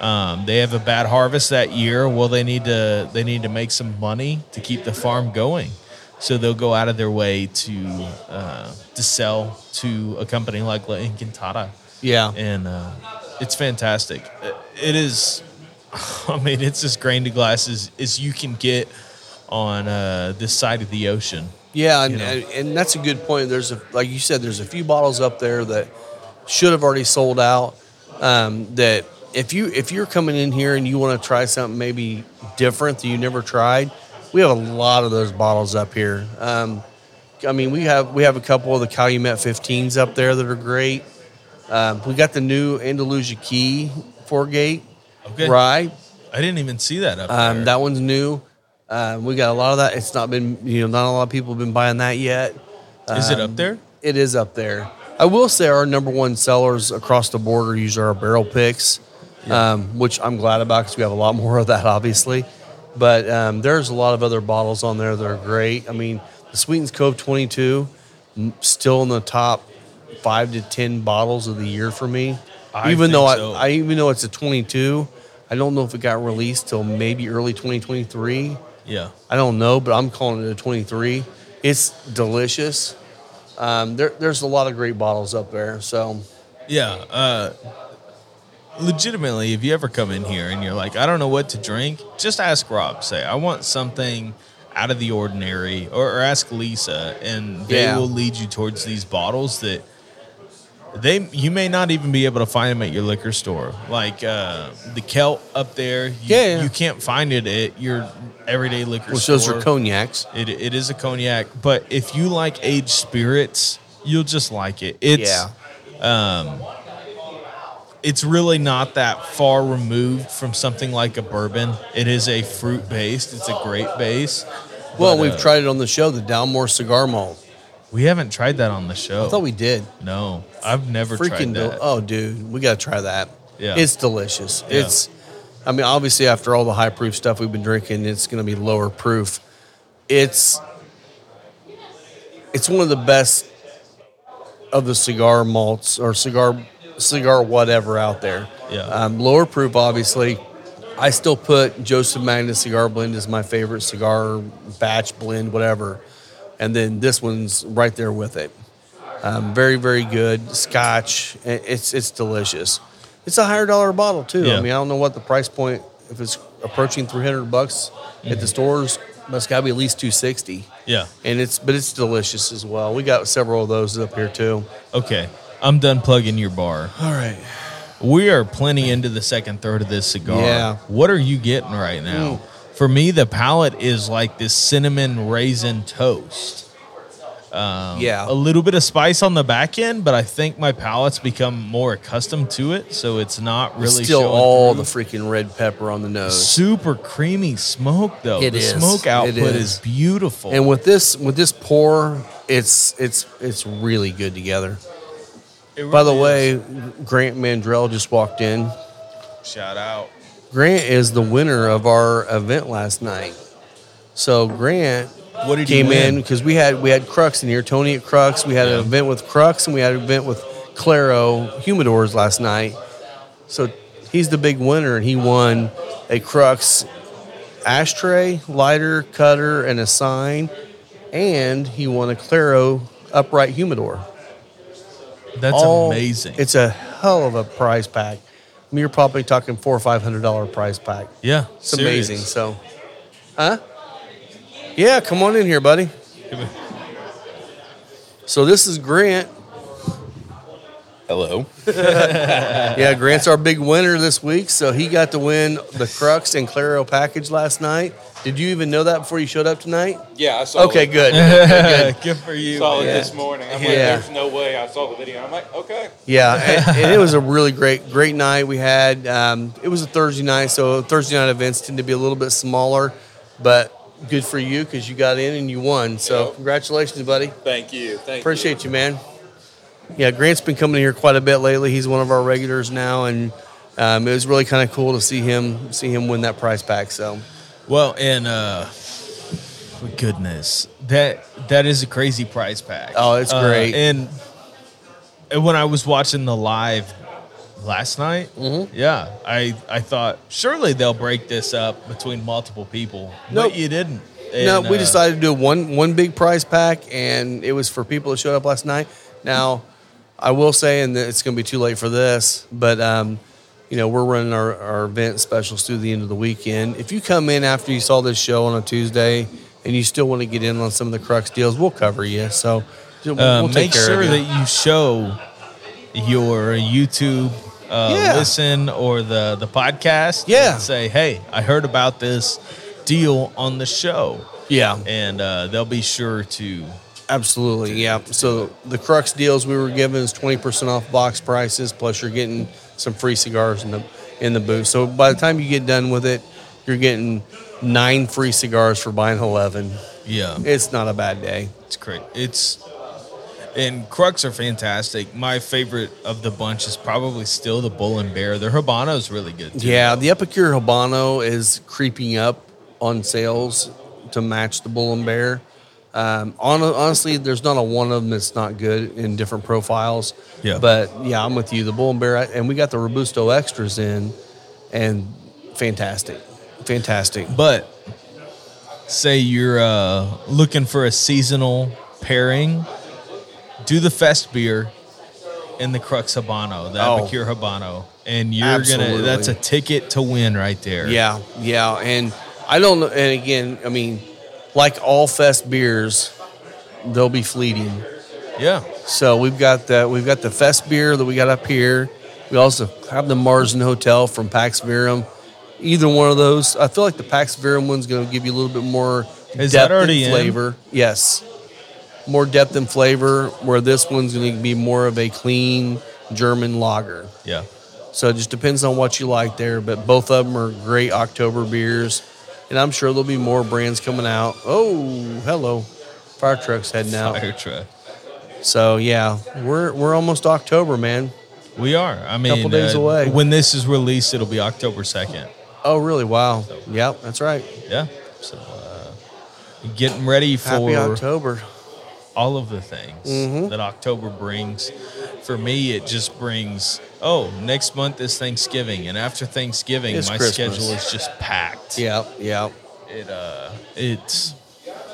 S3: Um, they have a bad harvest that year. Well, they need to they need to make some money to keep the farm going. So they'll go out of their way to uh, to sell to a company like La Encantada,
S2: yeah,
S3: and uh, it's fantastic. It- It is, I mean, it's as grain to glass as, as you can get on uh, this side of the ocean.
S2: yeah, and,
S3: you know.
S2: and that's a good point. There's a like you said, there's a few bottles up there that should have already sold out. Um, that if you if you're coming in here and you want to try something maybe different that you never tried, we have a lot of those bottles up here. Um, I mean, we have we have a couple of the Calumet 15s up there that are great. Um, we got the new Andalusia Key four gate
S3: Okay.
S2: rye.
S3: I didn't even see that up
S2: Um,
S3: there.
S2: that one's new. Um, we got a lot of that. It's not been, you know, not a lot of people have been buying that yet.
S3: Is it
S2: um,
S3: up there?
S2: It is up there. I will say our number one sellers across the border usually are barrel picks, um, which I'm glad about because we have a lot more of that, obviously. But um, there's a lot of other bottles on there that are great. I mean, the Sweetens Cove 22, still in the top five to ten bottles of the year for me.
S3: I
S2: even though I,
S3: so.
S2: I even though it's a 22, I don't know if it got released till maybe early 2023.
S3: Yeah.
S2: I don't know, but I'm calling it a 23. It's delicious. Um, there, there's a lot of great bottles up there. So
S3: Yeah. Uh, legitimately, if you ever come in here and you're like, I don't know what to drink, just ask Rob. Say, I want something out of the ordinary, or, or ask Lisa, and they
S2: Yeah.
S3: will lead you towards these bottles that they you may not even be able to find them at your liquor store. Like uh, the Kelt up there, you,
S2: Yeah, yeah.
S3: you can't find it at your everyday liquor store.
S2: which
S3: store.
S2: those are cognacs.
S3: It, it is a cognac, but if you like aged spirits, you'll just like it. It's
S2: yeah.
S3: it's really not that far removed from something like a bourbon. It is a fruit based. It's a grape base.
S2: Well,
S3: But,
S2: we've
S3: uh,
S2: tried it on the show, the Dalmore cigar malt.
S3: We haven't tried that on the show.
S2: I thought we did.
S3: no, I've never
S2: Freaking
S3: tried
S2: del-
S3: that.
S2: oh, dude, we got to try that.
S3: Yeah.
S2: It's delicious.
S3: Yeah.
S2: It's, I mean, obviously after all the high proof stuff we've been drinking, it's going to be lower proof. It's, it's one of the best of the cigar malts or cigar, cigar whatever out there.
S3: Yeah.
S2: Um, lower proof, obviously. I still put Joseph Magnus cigar blend as my favorite cigar batch blend, whatever. And then this one's right there with it. Um, very, very good. Scotch. It's it's delicious. It's a higher dollar bottle too.
S3: Yeah.
S2: I mean, I don't know what the price point if it's approaching three hundred bucks at
S3: Mm-hmm.
S2: the stores, but it's got to be at least two sixty.
S3: Yeah.
S2: And it's but it's delicious as well. We got several of those up here too.
S3: Okay. I'm done plugging your bar.
S2: All right.
S3: We are plenty into the second third of this cigar.
S2: Yeah.
S3: What are you getting right now? For me, the palate is like this cinnamon raisin toast.
S2: Um, yeah.
S3: a little bit of spice on the back end, but I think my palate's become more accustomed to it, so it's not really
S2: Still all
S3: through.
S2: the freaking red pepper on the nose.
S3: super creamy smoke though.
S2: It
S3: the
S2: is.
S3: smoke
S2: It
S3: output
S2: is.
S3: is. beautiful.
S2: And with this with this pour, it's it's it's really good together.
S3: It
S2: By the
S3: really
S2: way, Grant Mandrell just walked in.
S3: shout out.
S2: Grant is the winner of our event last night. So Grant
S3: What did
S2: came in because we had we had Crux in here, Tony at Crux. We had an event with Crux and we had an event with Claro Humidors last night. So he's the big winner and he won a Crux ashtray, lighter, cutter, and a sign. and he won a Claro upright humidor.
S3: That's
S2: All-
S3: amazing.
S2: It's a hell of a prize pack. I mean, you're probably talking four or five hundred dollar prize pack.
S3: yeah,
S2: It's amazing. So, huh? Yeah, come on in here, buddy. So this is Grant.
S6: Hello.
S2: Yeah, Grant's our big winner this week. So he got to win the Crux and Claro package last night. Did you even know that before you showed up tonight?
S6: Yeah, I saw.
S2: Okay,
S6: it.
S2: good. good.
S3: Good for you.
S6: Saw it
S2: Yeah.
S6: this morning. I'm like,
S2: Yeah.
S6: there's no way. I saw the video. I'm like, okay.
S2: Yeah, and, and it was a really great, great night we had. Um, it was a Thursday night, so Thursday night events tend to be a little bit smaller, but good for you because you got in and you won. So
S6: Yep.
S2: congratulations, buddy.
S6: Thank you. Thank
S2: Appreciate you, man. Yeah, Grant's been coming here quite a bit lately. He's one of our regulars now, and um, it was really kind of cool to see him see him win that prize pack. So
S3: Well, and uh goodness, that that is a crazy prize pack.
S2: Oh, it's
S3: Uh,
S2: great.
S3: and, and when I was watching the live last night,
S2: Mm-hmm.
S3: yeah, I I thought surely they'll break this up between multiple people.
S2: Nope.
S3: but you didn't.
S2: no, we
S3: uh,
S2: decided to do one one big prize pack, and it was for people that showed up last night. Now, I will say, and it's going to be too late for this, but um, you know we're running our, our event specials through the end of the weekend. If you come in after you saw this show on a Tuesday and you still want to get in on some of the Crux deals, we'll cover you. So we'll,
S3: uh,
S2: we'll
S3: make
S2: care
S3: sure
S2: you.
S3: that you show your YouTube uh,
S2: Yeah.
S3: listen or the the podcast.
S2: Yeah.
S3: and say, hey, I heard about this deal on the show,
S2: yeah,
S3: and uh, they'll be sure to.
S2: Absolutely, yeah. So the Crux deals we were given is twenty percent off box prices, plus you're getting some free cigars in the in the booth. So by the time you get done with it, you're getting nine free cigars for buying eleven.
S3: Yeah,
S2: It's not a bad day.
S3: it's great. It's and Crux are fantastic. My favorite of the bunch is probably still the Bull and Bear. Their Habano is really good. Too.
S2: Yeah, the Epicure Habano is creeping up on sales to match the Bull and Bear. Um, hon- honestly, there's not a one of them that's not good in different profiles.
S3: Yeah.
S2: But yeah, I'm with you. The Bull and Bear, and we got the Robusto extras in, and fantastic, fantastic.
S3: But say you're uh, looking for a seasonal pairing, do the Fest beer and the Crux Habano, the
S2: Oh.
S3: Epicure Habano, and you're gonna. That's a ticket to win right there.
S2: Yeah, yeah, and I don't know. And again, I mean, like all Fest beers, they'll be fleeting.
S3: yeah.
S2: So we've got the we've got the Fest beer that we got up here. We also have the Marsden Hotel from Pax Verum. Either one of those, I feel like the Pax Verum one's going to give you a little bit more
S3: Is
S2: depth
S3: that in?
S2: and flavor. Yes, more depth and flavor. Where this one's going to be more of a clean German lager.
S3: Yeah.
S2: So it just depends on what you like there. But both of them are great October beers, and I'm sure there'll be more brands coming out. Oh, hello, fire trucks heading out.
S3: Fire truck.
S2: So yeah, we're we're almost October, man.
S3: We are. I mean,
S2: Couple days
S3: uh,
S2: away.
S3: When this is released, it'll be October second.
S2: Oh really? Wow. Yep, that's right.
S3: Yeah. So uh, getting ready for
S2: Happy October.
S3: All of the things
S2: Mm-hmm.
S3: that October brings. For me, it just brings, oh, next month is Thanksgiving. And after Thanksgiving,
S2: It's
S3: my
S2: Christmas.
S3: schedule is just packed.
S2: Yeah, yeah,
S3: It, uh, it's,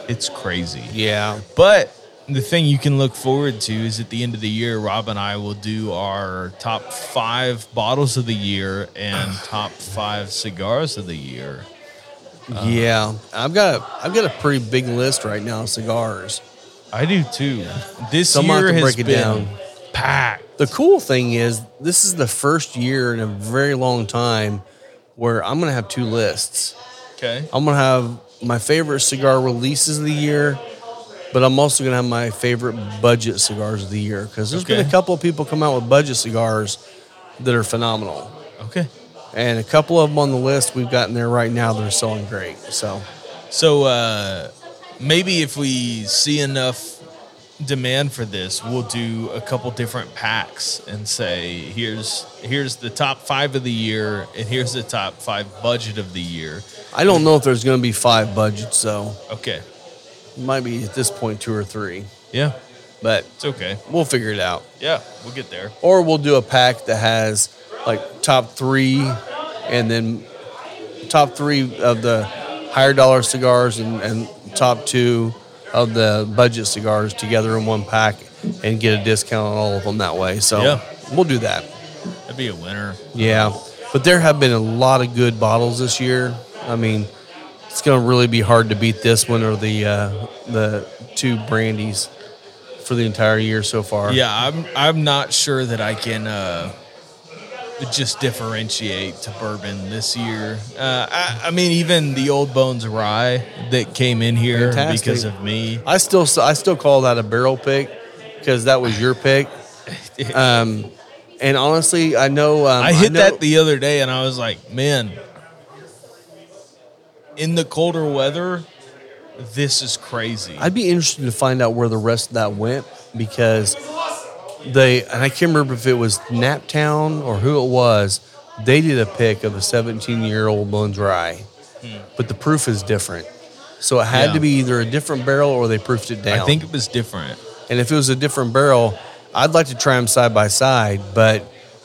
S3: it's crazy.
S2: yeah.
S3: But the thing you can look forward to is at the end of the year, Rob and I will do our top five bottles of the year and top five cigars of the year.
S2: yeah. I've got a I've got a pretty big list right now of cigars.
S3: I do too. This
S2: So I'm
S3: year has
S2: break it
S3: been
S2: down.
S3: packed.
S2: The cool thing is this is the first year in a very long time where I'm gonna have two lists.
S3: Okay.
S2: I'm gonna have my favorite cigar releases of the year, but I'm also gonna have my favorite budget cigars of the year because there's been a couple of people come out with budget cigars that are phenomenal,
S3: Okay.
S2: and a couple of them on the list we've gotten there right now that are selling great. So
S3: So uh, maybe if we see enough demand for this, we'll do a couple different packs and say here's here's the top five of the year and here's the top five budget of the year.
S2: I don't know if there's gonna be five budgets, though.
S3: Okay.
S2: Might be at this point two or three,
S3: Yeah,
S2: but
S3: it's okay.
S2: we'll figure it out.
S3: Yeah, we'll get there.
S2: Or we'll do a pack that has like top three and then top three of the higher dollar cigars and, and top two of the budget cigars together in one pack and get a discount on all of them that way. So
S3: Yeah.
S2: we'll do that.
S3: That'd be a winner.
S2: Yeah, but there have been a lot of good bottles this year. I mean, it's going to really be hard to beat this one or the uh, the two brandies for the entire year so far.
S3: Yeah, I'm I'm not sure that I can uh, just differentiate to bourbon this year. Uh, I, I mean, even the Old Bones Rye that came in here
S2: Fantastic.
S3: because of me.
S2: I still I still call that a barrel pick because that was your pick. Um, and honestly, I know um,
S3: I hit
S2: know-
S3: that the other day and I was like, man, in the colder weather, this is crazy.
S2: I'd be interested to find out where the rest of that went because they and I can't remember if it was Naptown or who it was. They did a pick of a 17 year old Bones Rye, hmm. but the proof is different. So it had
S3: Yeah.
S2: to be either a different barrel or they proofed it down.
S3: I think it was different.
S2: and if it was a different barrel, I'd like to try them side by side. But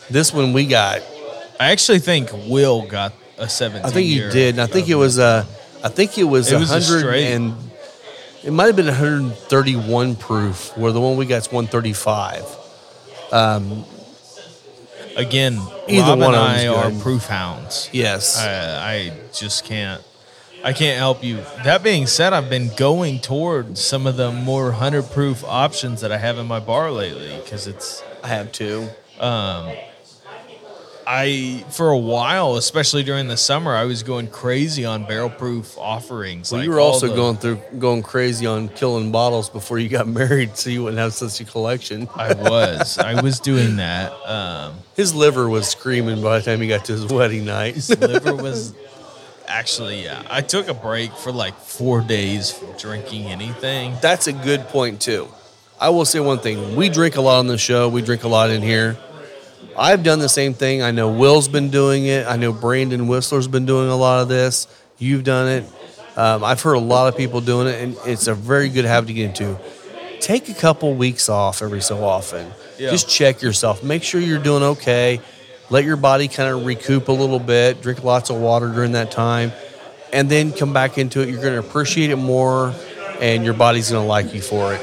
S2: this one we got,
S3: I actually think Will got a 17
S2: I think you did. And I think it was a. Uh, I think it was
S3: It
S2: a
S3: was
S2: hundred
S3: straight.
S2: and it might have been 131 proof, where the one we got is 135.
S3: Um, again,
S2: Either
S3: Rob
S2: one
S3: and
S2: of
S3: I
S2: them's
S3: are
S2: good.
S3: proof hounds.
S2: Yes.
S3: I, I just can't. I can't help you. That being said, I've been going toward some of the more hundred proof options that I have in my bar lately because it's
S2: I have two.
S3: Um, I for a while, especially during the summer, I was going crazy on barrel proof offerings.
S2: Well,
S3: like
S2: you were also
S3: the-
S2: going through going crazy on killing bottles before you got married, so you wouldn't have such a collection.
S3: I was. I was doing that. Um,
S2: His liver was screaming by the time he got to his wedding night.
S3: his liver was actually. Yeah, I took a break for like four days from drinking anything.
S2: That's a good point too. I will say one thing: we drink a lot on the show. We drink a lot in here. I've done the same thing. I know Will's been doing it. I know Brandon Whistler's been doing a lot of this. You've done it. Um, I've heard a lot of people doing it, and it's a very good habit to get into. Take a couple weeks off every so often.
S3: Yeah.
S2: Just check yourself. Make sure you're doing okay. Let your body kind of recoup a little bit. Drink lots of water during that time, and then come back into it. You're going to appreciate it more, and your body's going to like you for it.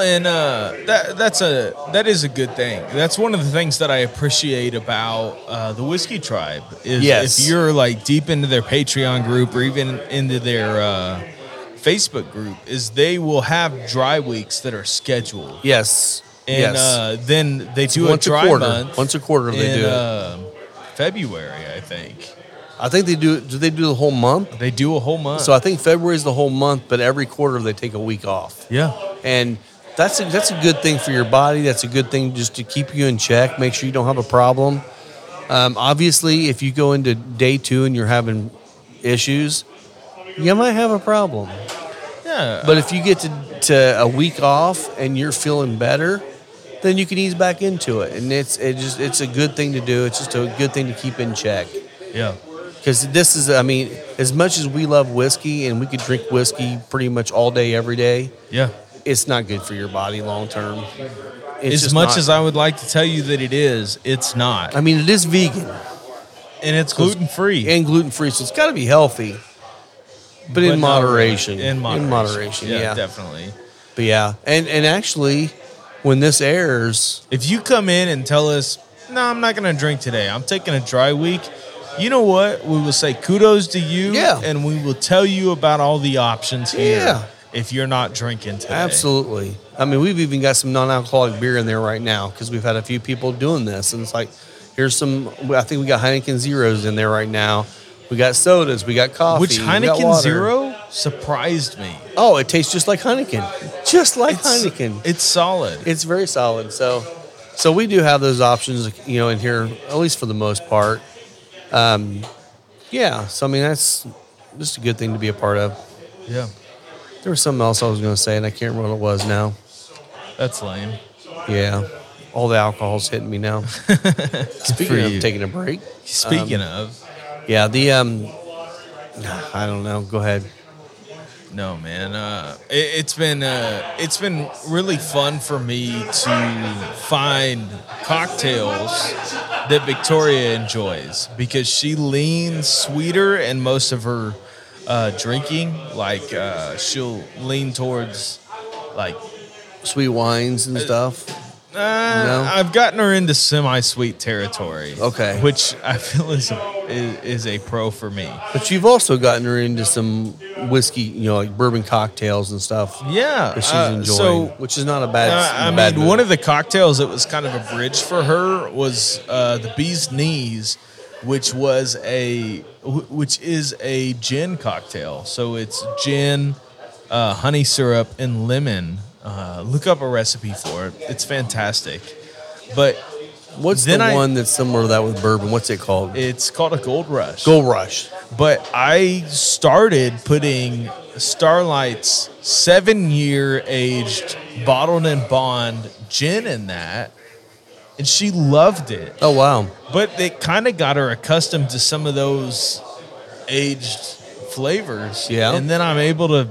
S3: Well, and uh, that that's a that is a good thing. That's one of the things that I appreciate about uh, the Whiskey Tribe is
S2: Yes.
S3: if you're like deep into their Patreon group or even into their uh, Facebook group, is they will have dry weeks that are scheduled,
S2: Yes.
S3: and
S2: yes.
S3: uh, then they do
S2: once
S3: a
S2: a quarter.
S3: month.
S2: Once a quarter they
S3: in,
S2: do.
S3: Uh, February, I think
S2: I think they do. Do they do the whole month?
S3: they do a whole month.
S2: So I think February is the whole month, but every quarter they take a week off,
S3: yeah,
S2: and that's a, that's a good thing for your body. That's a good thing just to keep you in check. Make sure you don't have a problem. Um, obviously, if you go into day two and you're having issues, you might have a problem.
S3: yeah.
S2: But if you get to, to a week off and you're feeling better, then you can ease back into it, and it's it just it's a good thing to do. It's just a good thing to keep in check.
S3: yeah.
S2: Because this is, I mean, as much as we love whiskey and we could drink whiskey pretty much all day, every day,
S3: Yeah.
S2: It's not good for your body long term.
S3: As much
S2: not.
S3: as I would like to tell you that it is, it's not.
S2: I mean, it is vegan
S3: and it's gluten free.
S2: and gluten free, so it's got to be healthy, but, in moderation.
S3: In moderation.
S2: In moderation, yeah.
S3: definitely.
S2: But yeah, and and actually, when this airs,
S3: If you come in and tell us, "No, I'm not going to drink today. I'm taking a dry week," you know what? We will say kudos to you,
S2: Yeah.
S3: and we will tell you about all the options here.
S2: Yeah.
S3: If you're not drinking today,
S2: Absolutely. I mean, we've even got some non-alcoholic beer in there right now because we've had a few people doing this, and it's like, here's some. I think we got Heineken zeros in there right now. We got sodas. We got coffee.
S3: Which
S2: we got
S3: Heineken. Zero surprised me.
S2: Oh, it tastes just like Heineken, just like
S3: It's,
S2: Heineken.
S3: It's solid.
S2: It's very solid. So, so we do have those options, you know, in here at least for the most part. Um, yeah. So I mean, that's just a good thing to be a part of.
S3: yeah,
S2: There was something else I was going to say, and I can't remember what it was now.
S3: that's lame.
S2: Yeah. All the alcohol's hitting me now. Speaking of
S3: you.
S2: taking a break.
S3: Speaking of,
S2: Yeah, the um I don't know. Go ahead.
S3: No, man. Uh, it, it's been uh, it's been really fun for me to find cocktails that Victoria enjoys because she leans sweeter, and most of her uh, drinking, like uh, she'll lean towards like
S2: Sweet wines and stuff.
S3: uh,
S2: No?
S3: I've gotten her into semi-sweet territory.
S2: Okay.
S3: which I feel is a, is, is a pro for me.
S2: But you've also gotten her into some whiskey, you know, like bourbon cocktails and stuff.
S3: Yeah,
S2: that she's
S3: uh,
S2: enjoying,
S3: so
S2: which is not a bad.
S3: Uh, I
S2: bad
S3: mean,
S2: move.
S3: one of the cocktails that was kind of a bridge for her was uh, the Bee's Knees, which was a which is a gin cocktail. So it's gin, uh, honey syrup, and lemon. Uh, look up a recipe for it; it's fantastic. But
S2: What's the
S3: I-
S2: one that's similar to that with bourbon? What's it called?
S3: it's called a Gold Rush.
S2: Gold Rush.
S3: But I started putting Starlight's seven year aged bottled and bond gin in that, and she loved it.
S2: Oh wow.
S3: But it kind of got her accustomed to some of those aged flavors.
S2: Yeah.
S3: And then I'm able to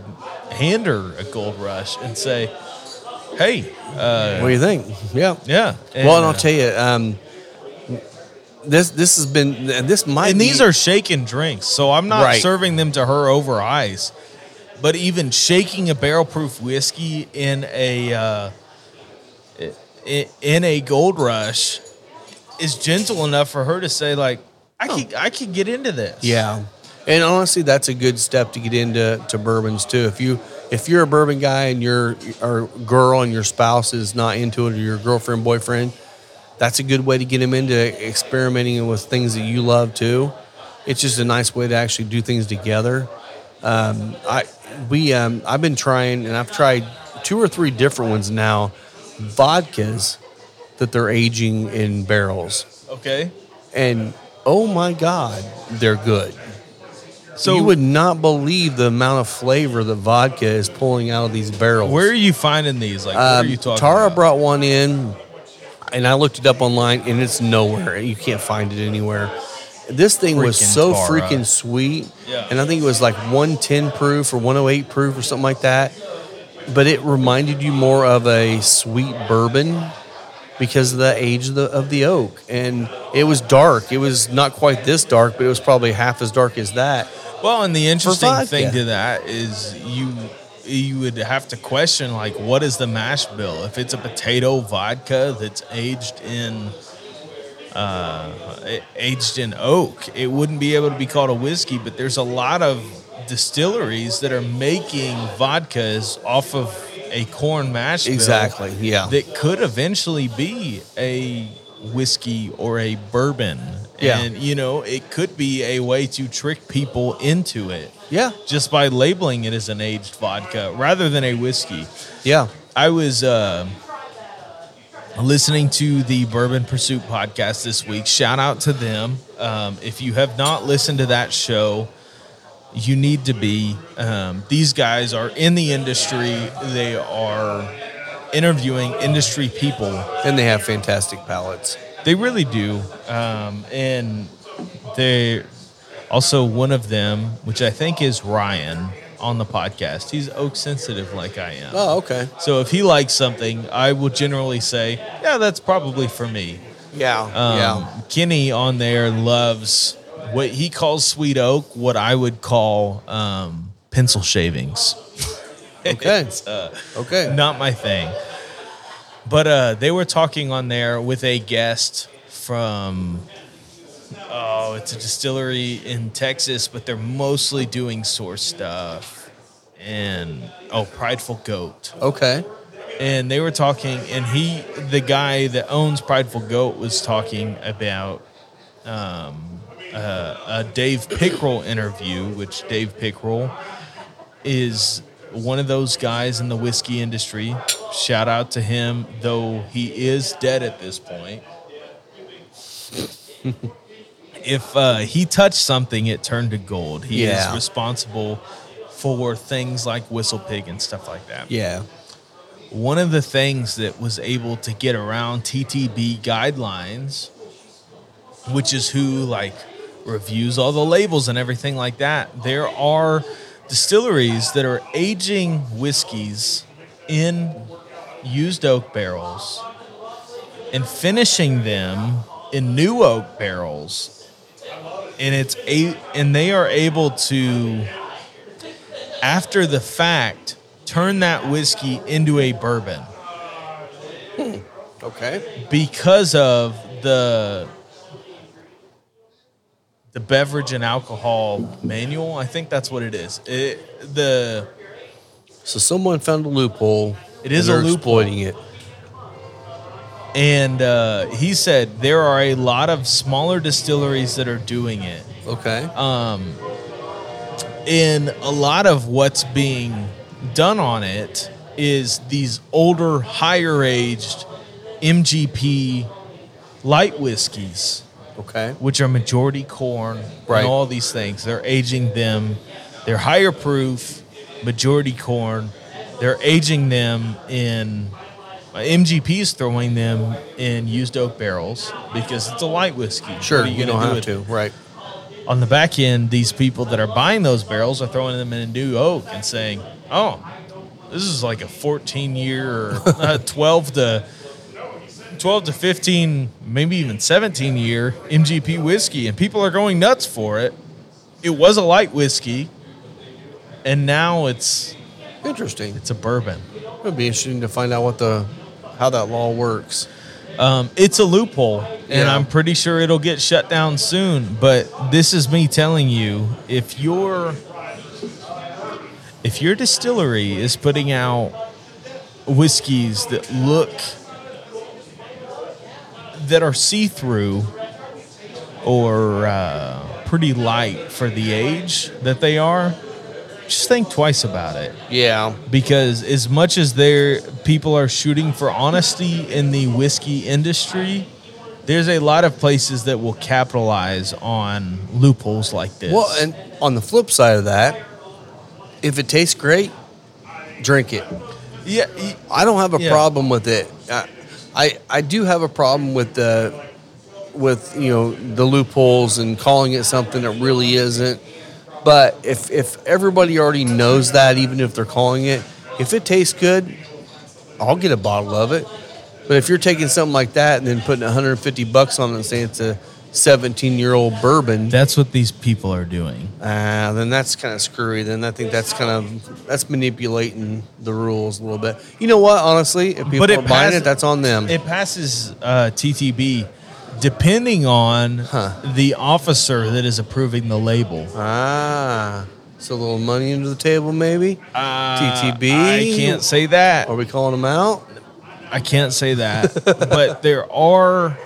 S3: hand her a Gold Rush and say, hey, uh,
S2: What do you think? Yeah.
S3: yeah.
S2: well, and
S3: uh,
S2: I'll tell you, um, this this has been and this might
S3: and
S2: be-
S3: these are shaken drinks, so I'm not
S2: Right.
S3: serving them to her over ice. But even shaking a barrel proof whiskey in a uh, in a gold rush is gentle enough for her to say like, I could I could get into this.
S2: Yeah, and honestly, that's a good step to get into to bourbons too. If you if you're a bourbon guy and your or girl and your spouse is not into it, or your girlfriend boyfriend, that's a good way to get them into experimenting with things that you love too. It's just a nice way to actually do things together. Um, I we um, I've been trying and I've tried two or three different ones now, vodkas that they're aging in barrels,
S3: Okay.
S2: and oh my god, they're good.
S3: So
S2: you would not believe the amount of flavor that vodka is pulling out of these barrels.
S3: where are you finding these? Like,
S2: Um,
S3: you talking
S2: Tara
S3: about?
S2: brought one in, and I looked it up online, and it's nowhere. You can't find it anywhere. This thing was so
S3: Tara.
S2: freaking sweet,
S3: Yeah.
S2: and I think it was like 110 proof or 108 proof or something like that. But it reminded you more of a sweet bourbon because of the age of the, of the oak, and it was dark. It was not quite this dark, but it was probably half as dark as that.
S3: Well, and the interesting thing to that is you you would have to question like what is the mash bill if it's a potato vodka that's aged in uh, aged in oak it wouldn't be able to be called a whiskey but there's a lot of distilleries that are making vodkas off of a corn mash bill
S2: Exactly. Yeah.
S3: that could eventually be a whiskey or a bourbon.
S2: Yeah.
S3: And, you know, it could be a way to trick people into it
S2: yeah.
S3: just by labeling it as an aged vodka rather than a whiskey.
S2: Yeah.
S3: I was uh, listening to the Bourbon Pursuit podcast this week. Shout out to them. Um, if you have not listened to that show, you need to be. Um, these guys are in the industry, they are interviewing industry people.
S2: And they have fantastic palates.
S3: They really do. Um, and they also, one of them, which I think is Ryan on the podcast, he's oak sensitive like I am.
S2: Oh, okay.
S3: So if he likes something, I will generally say, yeah, that's probably for me.
S2: Yeah.
S3: Um,
S2: yeah.
S3: Kenny on there loves what he calls sweet oak, what I would call um, pencil shavings.
S2: Okay.
S3: Uh,
S2: Okay.
S3: not my thing. But uh, they were talking on there with a guest from, oh, it's a distillery in Texas, but they're mostly doing source stuff. And, oh, Prideful Goat
S2: Okay.
S3: and they were talking and he the guy that owns prideful goat was talking about um, uh, a Dave Pickerell interview which Dave Pickerell is one of those guys in the whiskey industry shout out to him though he is dead at this point if uh, he touched something it turned to gold he
S2: Yeah.
S3: is responsible for things like whistle pig and stuff like that
S2: Yeah.
S3: one of the things that was able to get around TTB guidelines, which is who like reviews all the labels and everything like that, there are distilleries that are aging whiskeys in used oak barrels and finishing them in new oak barrels. And it's a and they are able to after the fact turn that whiskey into a bourbon. Hmm.
S2: Okay.
S3: because of the the beverage and alcohol manual. I think that's what it is. It, the
S2: So someone found a loophole.
S3: It is a loophole.
S2: exploiting it.
S3: and uh, he said there are a lot of smaller distilleries that are doing it.
S2: Okay.
S3: Um, and a lot of what's being done on it is these older, higher aged MGP light whiskeys,
S2: okay.
S3: which are majority corn
S2: Right.
S3: and all these things. They're aging them, they're higher proof, majority corn. They're aging them in. uh, MGP is throwing them in used oak barrels because it's a light whiskey.
S2: Sure. You,
S3: gonna
S2: don't
S3: do
S2: have
S3: with
S2: to. Right.
S3: on the back end, these people that are buying those barrels are throwing them in a new oak and saying, "Oh, this is like a 14 year, or uh, 12 to 12 to 15, maybe even 17 year MGP whiskey," and people are going nuts for it. It was a light whiskey, and now it's
S2: Interesting.
S3: it's a bourbon.
S2: It'd be interesting to find out what the how that law works.
S3: Um, it's a loophole, and
S2: Yeah.
S3: I'm pretty sure it'll get shut down soon. But this is me telling you, if your if your distillery is putting out whiskeys that look that are see through or uh, pretty light for the age that they are, just think twice about it
S2: Yeah.
S3: because as much as there people are shooting for honesty in the whiskey industry, there's a lot of places that will capitalize on loopholes like this.
S2: Well, and on the flip side of that, if it tastes great, drink it.
S3: yeah, y-
S2: I don't have a
S3: Yeah.
S2: problem with it. I, I I do have a problem with the with you know the loopholes and calling it something that really isn't. But if if everybody already knows that, even if they're calling it, if it tastes good, I'll get a bottle of it. But if you're taking something like that and then putting 150 bucks on it and saying it's a 17 year old bourbon,
S3: that's what these people are doing.
S2: uh, then that's kind of screwy. Then I think that's kind of that's manipulating the rules a little bit. You know what? Honestly, if people
S3: But it
S2: are buying it, that's on them.
S3: It passes uh, TTB depending on
S2: Huh.
S3: the officer that is approving the label.
S2: ah, so a little money under the table, maybe. TTB?
S3: Uh, I can't say that.
S2: Are we calling them out?
S3: I can't say that, but there are.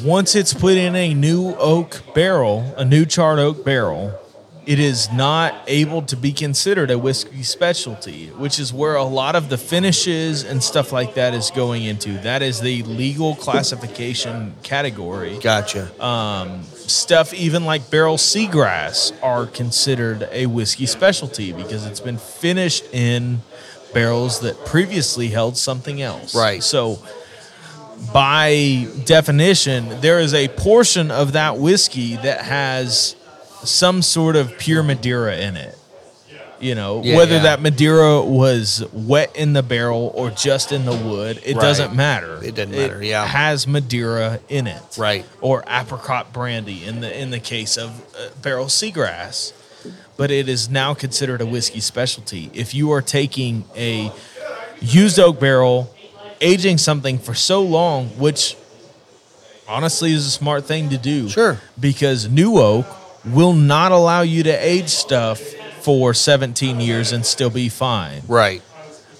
S3: Once it's put in a new oak barrel, a new charred oak barrel, it is not able to be considered a whiskey specialty, which is where a lot of the finishes and stuff like that is going into. That is the legal classification category
S2: Gotcha.
S3: Um, stuff even like Barrell Seagrass are considered a whiskey specialty because it's been finished in barrels that previously held something else.
S2: Right.
S3: So by definition, there is a portion of that whiskey that has some sort of pure Madeira in it. You know,
S2: Yeah,
S3: whether
S2: yeah.
S3: that Madeira was wet in the barrel or just in the wood, it
S2: Right.
S3: doesn't matter.
S2: It doesn't matter, yeah.
S3: has Madeira in it
S2: Right.
S3: or apricot brandy in the in the case of uh, Barrell Seagrass. But it is now considered a whiskey specialty. If you are taking a used oak barrel, aging something for so long, which honestly is a smart thing to do.
S2: Sure.
S3: Because new oak will not allow you to age stuff for 17 years and still be fine
S2: Right.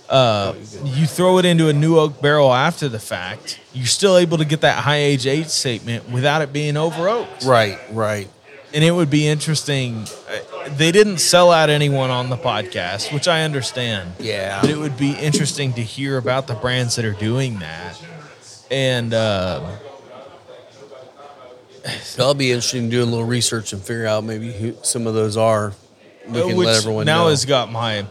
S3: Uh, you throw it into a new oak barrel after the fact, you're still able to get that high age age statement without it being over oaked.
S2: Right. Right.
S3: And it would be interesting. uh, They didn't sell out anyone on the podcast, which I understand.
S2: Yeah.
S3: But it would be interesting to hear about the brands that are doing that. And uh,
S2: That'll be interesting doing a little research and figure out maybe who some of those are. We can let everyone
S3: now
S2: know.
S3: has got my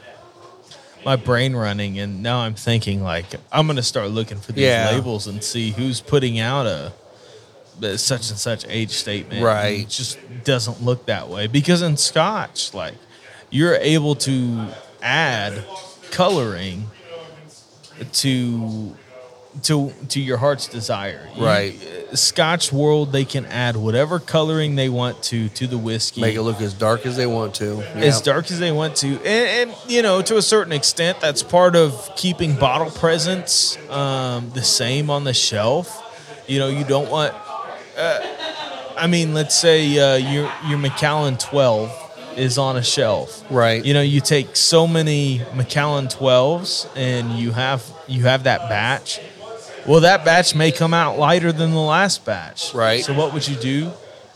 S3: my brain running, and now I'm thinking like I'm gonna start looking for these
S2: Yeah.
S3: labels and see who's putting out a such and such age statement.
S2: Right.
S3: It just doesn't look that way because in Scotch, like you're able to add coloring to to to your heart's desire.
S2: Right.
S3: Scotch World, they can add whatever coloring they want to to the whiskey.
S2: Make it look as dark as they want to.
S3: as dark as they want to, and, and you know, to a certain extent, that's part of keeping bottle presence um, the same on the shelf. You know, you don't want. Uh, I mean, let's say uh, your your Macallan twelve is on a shelf,
S2: Right.
S3: You know, you take so many Macallan twelves, and you have you have that batch. Well, that batch may come out lighter than the last batch,
S2: Right.
S3: So what would you do?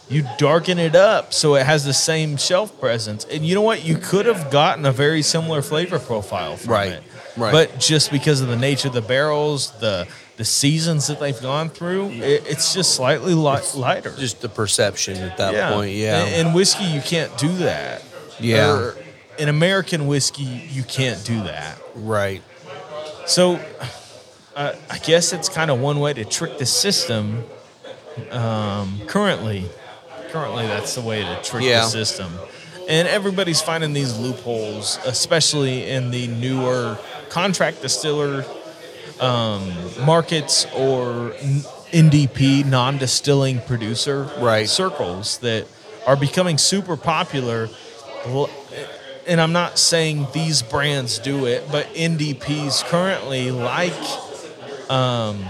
S3: You darken it up so it has the same shelf presence. And you know what? You could have gotten a very similar flavor profile from
S2: Right,
S3: it.
S2: right.
S3: But just because of the nature of the barrels, the the seasons that they've gone through, it, it's just slightly li- lighter.
S2: Just the perception at that point. Yeah.
S3: In, and whiskey, you can't do that.
S2: Yeah.
S3: Or in American whiskey, you can't do that.
S2: right.
S3: So uh, I guess it's kind of one way to trick the system. Um, currently, currently that's the way to trick
S2: Yeah.
S3: the system, and everybody's finding these loopholes, especially in the newer contract distiller um, markets or NDP non-distilling producer
S2: Right.
S3: circles that are becoming super popular. And I'm not saying these brands do it, but NDPs currently like um,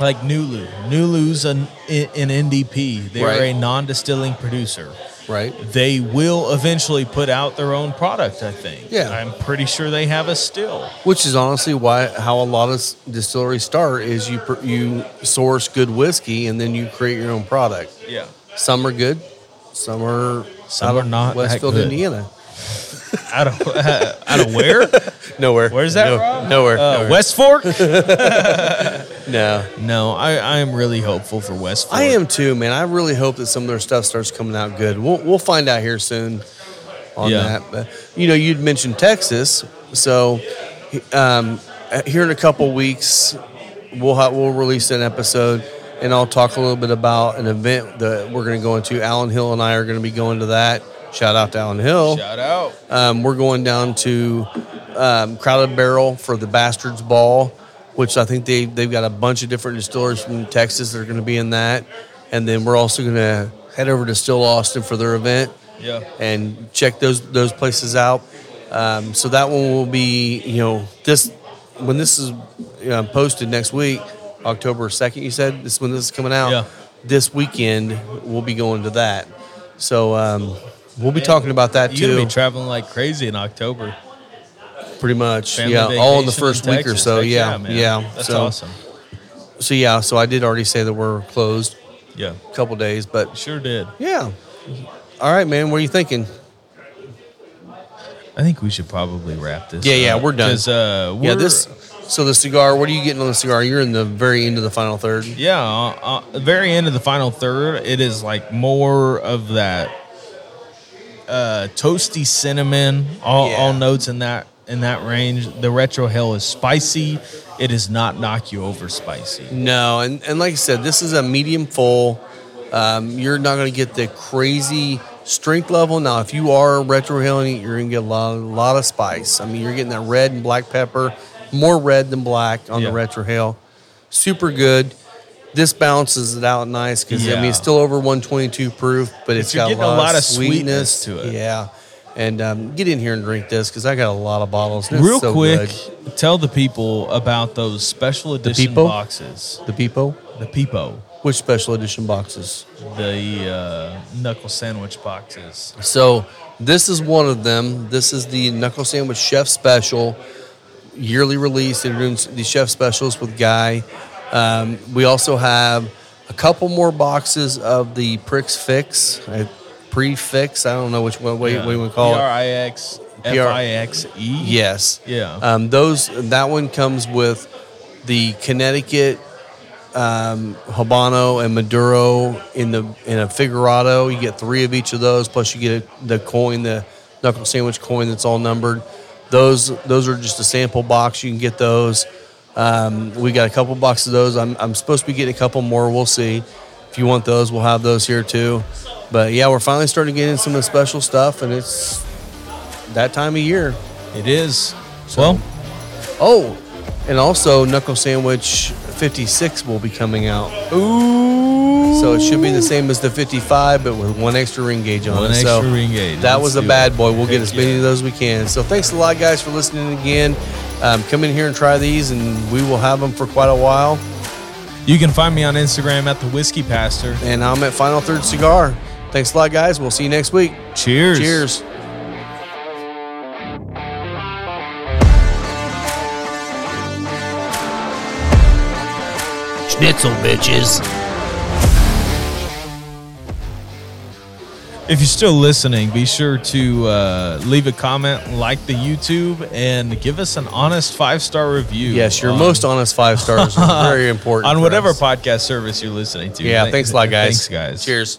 S3: like Nulu. Nulu's an, an NDP. They're
S2: Right.
S3: a non-distilling producer.
S2: Right.
S3: They will eventually put out their own product. I think.
S2: Yeah.
S3: I'm pretty sure they have a still.
S2: Which is honestly why how a lot of distilleries start is you you source good whiskey and then you create your own product.
S3: Yeah.
S2: Some are good, some are
S3: Some are not that
S2: Westfield. Indiana.
S3: Out of out of where?
S2: Nowhere.
S3: Where's that
S2: No-
S3: from?
S2: Nowhere.
S3: Uh,
S2: nowhere.
S3: West Fork.
S2: No.
S3: no, I, I am really hopeful for West Fork.
S2: I am too, man. I really hope that some of their stuff starts coming out good. We'll we'll find out here soon on
S3: Yeah.
S2: that. But you know, you'd mentioned Texas, so um, here in a couple weeks, we'll have, we'll release an episode, and I'll talk a little bit about an event that we're going to go into. Alan Hill and I are going to be going to that. Shout out to Alan Hill.
S3: Shout out.
S2: Um, we're going down to um, Crowded Barrel for the Bastards Ball, which I think they they've got a bunch of different distillers from Texas that are going to be in that, and then we're also going to head over to Still Austin for their event
S3: Yeah.
S2: and check those those places out. Um, so that one will be you know this when this is you know, posted next week, October second. You said this is when this is coming out.
S3: Yeah.
S2: This weekend we'll be going to that. So um, we'll be talking about that
S3: You're
S2: too.
S3: be traveling like crazy in October.
S2: Pretty much,
S3: Family
S2: yeah. All in the first
S3: in
S2: week or so,
S3: Heck
S2: yeah,
S3: man.
S2: yeah.
S3: That's
S2: so,
S3: awesome.
S2: So yeah, so I did already say that we're closed
S3: Yeah,
S2: a couple days, but
S3: sure did.
S2: yeah. All right, man. What are you thinking?
S3: I think we should probably wrap this.
S2: Yeah, yeah, we're done.
S3: uh,
S2: yeah,
S3: we're-
S2: this. So the cigar. What are you getting on the cigar? You're in the very end of the final third.
S3: Yeah, uh, uh, very end of the final third, it is like more of that uh, toasty cinnamon. All,
S2: Yeah.
S3: all notes in that in that range. The retrohale is spicy. It does not knock you over spicy.
S2: No, and, and like I said, this is a medium full. Um, you're not going to get the crazy strength level. Now, if you are retrohaling, you're going to get a lot, a lot of spice. I mean, you're getting that red and black pepper, more red than black on
S3: Yeah.
S2: the retrohale. Super good. This balances it out nice because I mean it's still over 122 proof, but it's
S3: you're
S2: got
S3: getting
S2: a
S3: a
S2: lot,
S3: lot
S2: of
S3: of
S2: sweetness,
S3: sweetness to it.
S2: Yeah, and um, get in here and drink this because I got a lot of bottles.
S3: Real
S2: so
S3: quick,
S2: good.
S3: tell the people about those special edition
S2: Peepo?
S3: boxes.
S2: the Peepo.
S3: The Peepo,
S2: Which special edition boxes?
S3: the uh, knuckle sandwich boxes.
S2: So this is one of them. This is the Knuckle Sandwich Chef Special, yearly release. They're doing the chef specials with Guy. Um, we also have a couple more boxes of the Pricks Fix, uh, Prefix. I don't know which one way, you want to call it.
S3: P-R-I-X, F-I-X-E.
S2: Yes.
S3: Yeah.
S2: Um, those that one comes with the Connecticut um, Habano and Maduro in the in a figurado. You get three of each of those, plus you get a, the coin, the knuckle sandwich coin that's all numbered. Those those are just a sample box. You can get those. Um, we got a couple boxes of those. I'm, I'm supposed to be getting a couple more. We'll see. If you want those, we'll have those here too. But yeah, we're finally starting to get in some of the special stuff, and it's that time of year.
S3: It is. Well,
S2: Oh, And also, Knuckle Sandwich 56 will be coming out. Ooh. So it should be the same as the 55, but with one extra ring gauge on
S3: One
S2: it. so
S3: extra ring gauge.
S2: That
S3: Let's
S2: was a bad boy. We'll get as many
S3: yeah.
S2: of those as we can. So thanks a lot, guys, for listening again. Um, come in here and try these, and we will have them for quite a while.
S3: You can find me on Instagram at the Whiskey Pastor.
S2: And I'm at Final Third Cigar. Thanks a lot, guys. We'll see you next week.
S3: Cheers.
S2: Cheers.
S7: Schnitzel, bitches.
S3: If you're still listening, be sure to uh, leave a comment, like the YouTube, and give us an honest five star review.
S2: Yes, your
S3: on-
S2: most honest five stars are very important.
S3: on whatever
S2: us.
S3: podcast service you're listening to.
S2: Yeah,
S3: Thank-
S2: thanks a lot, guys.
S3: Thanks, guys.
S2: Cheers.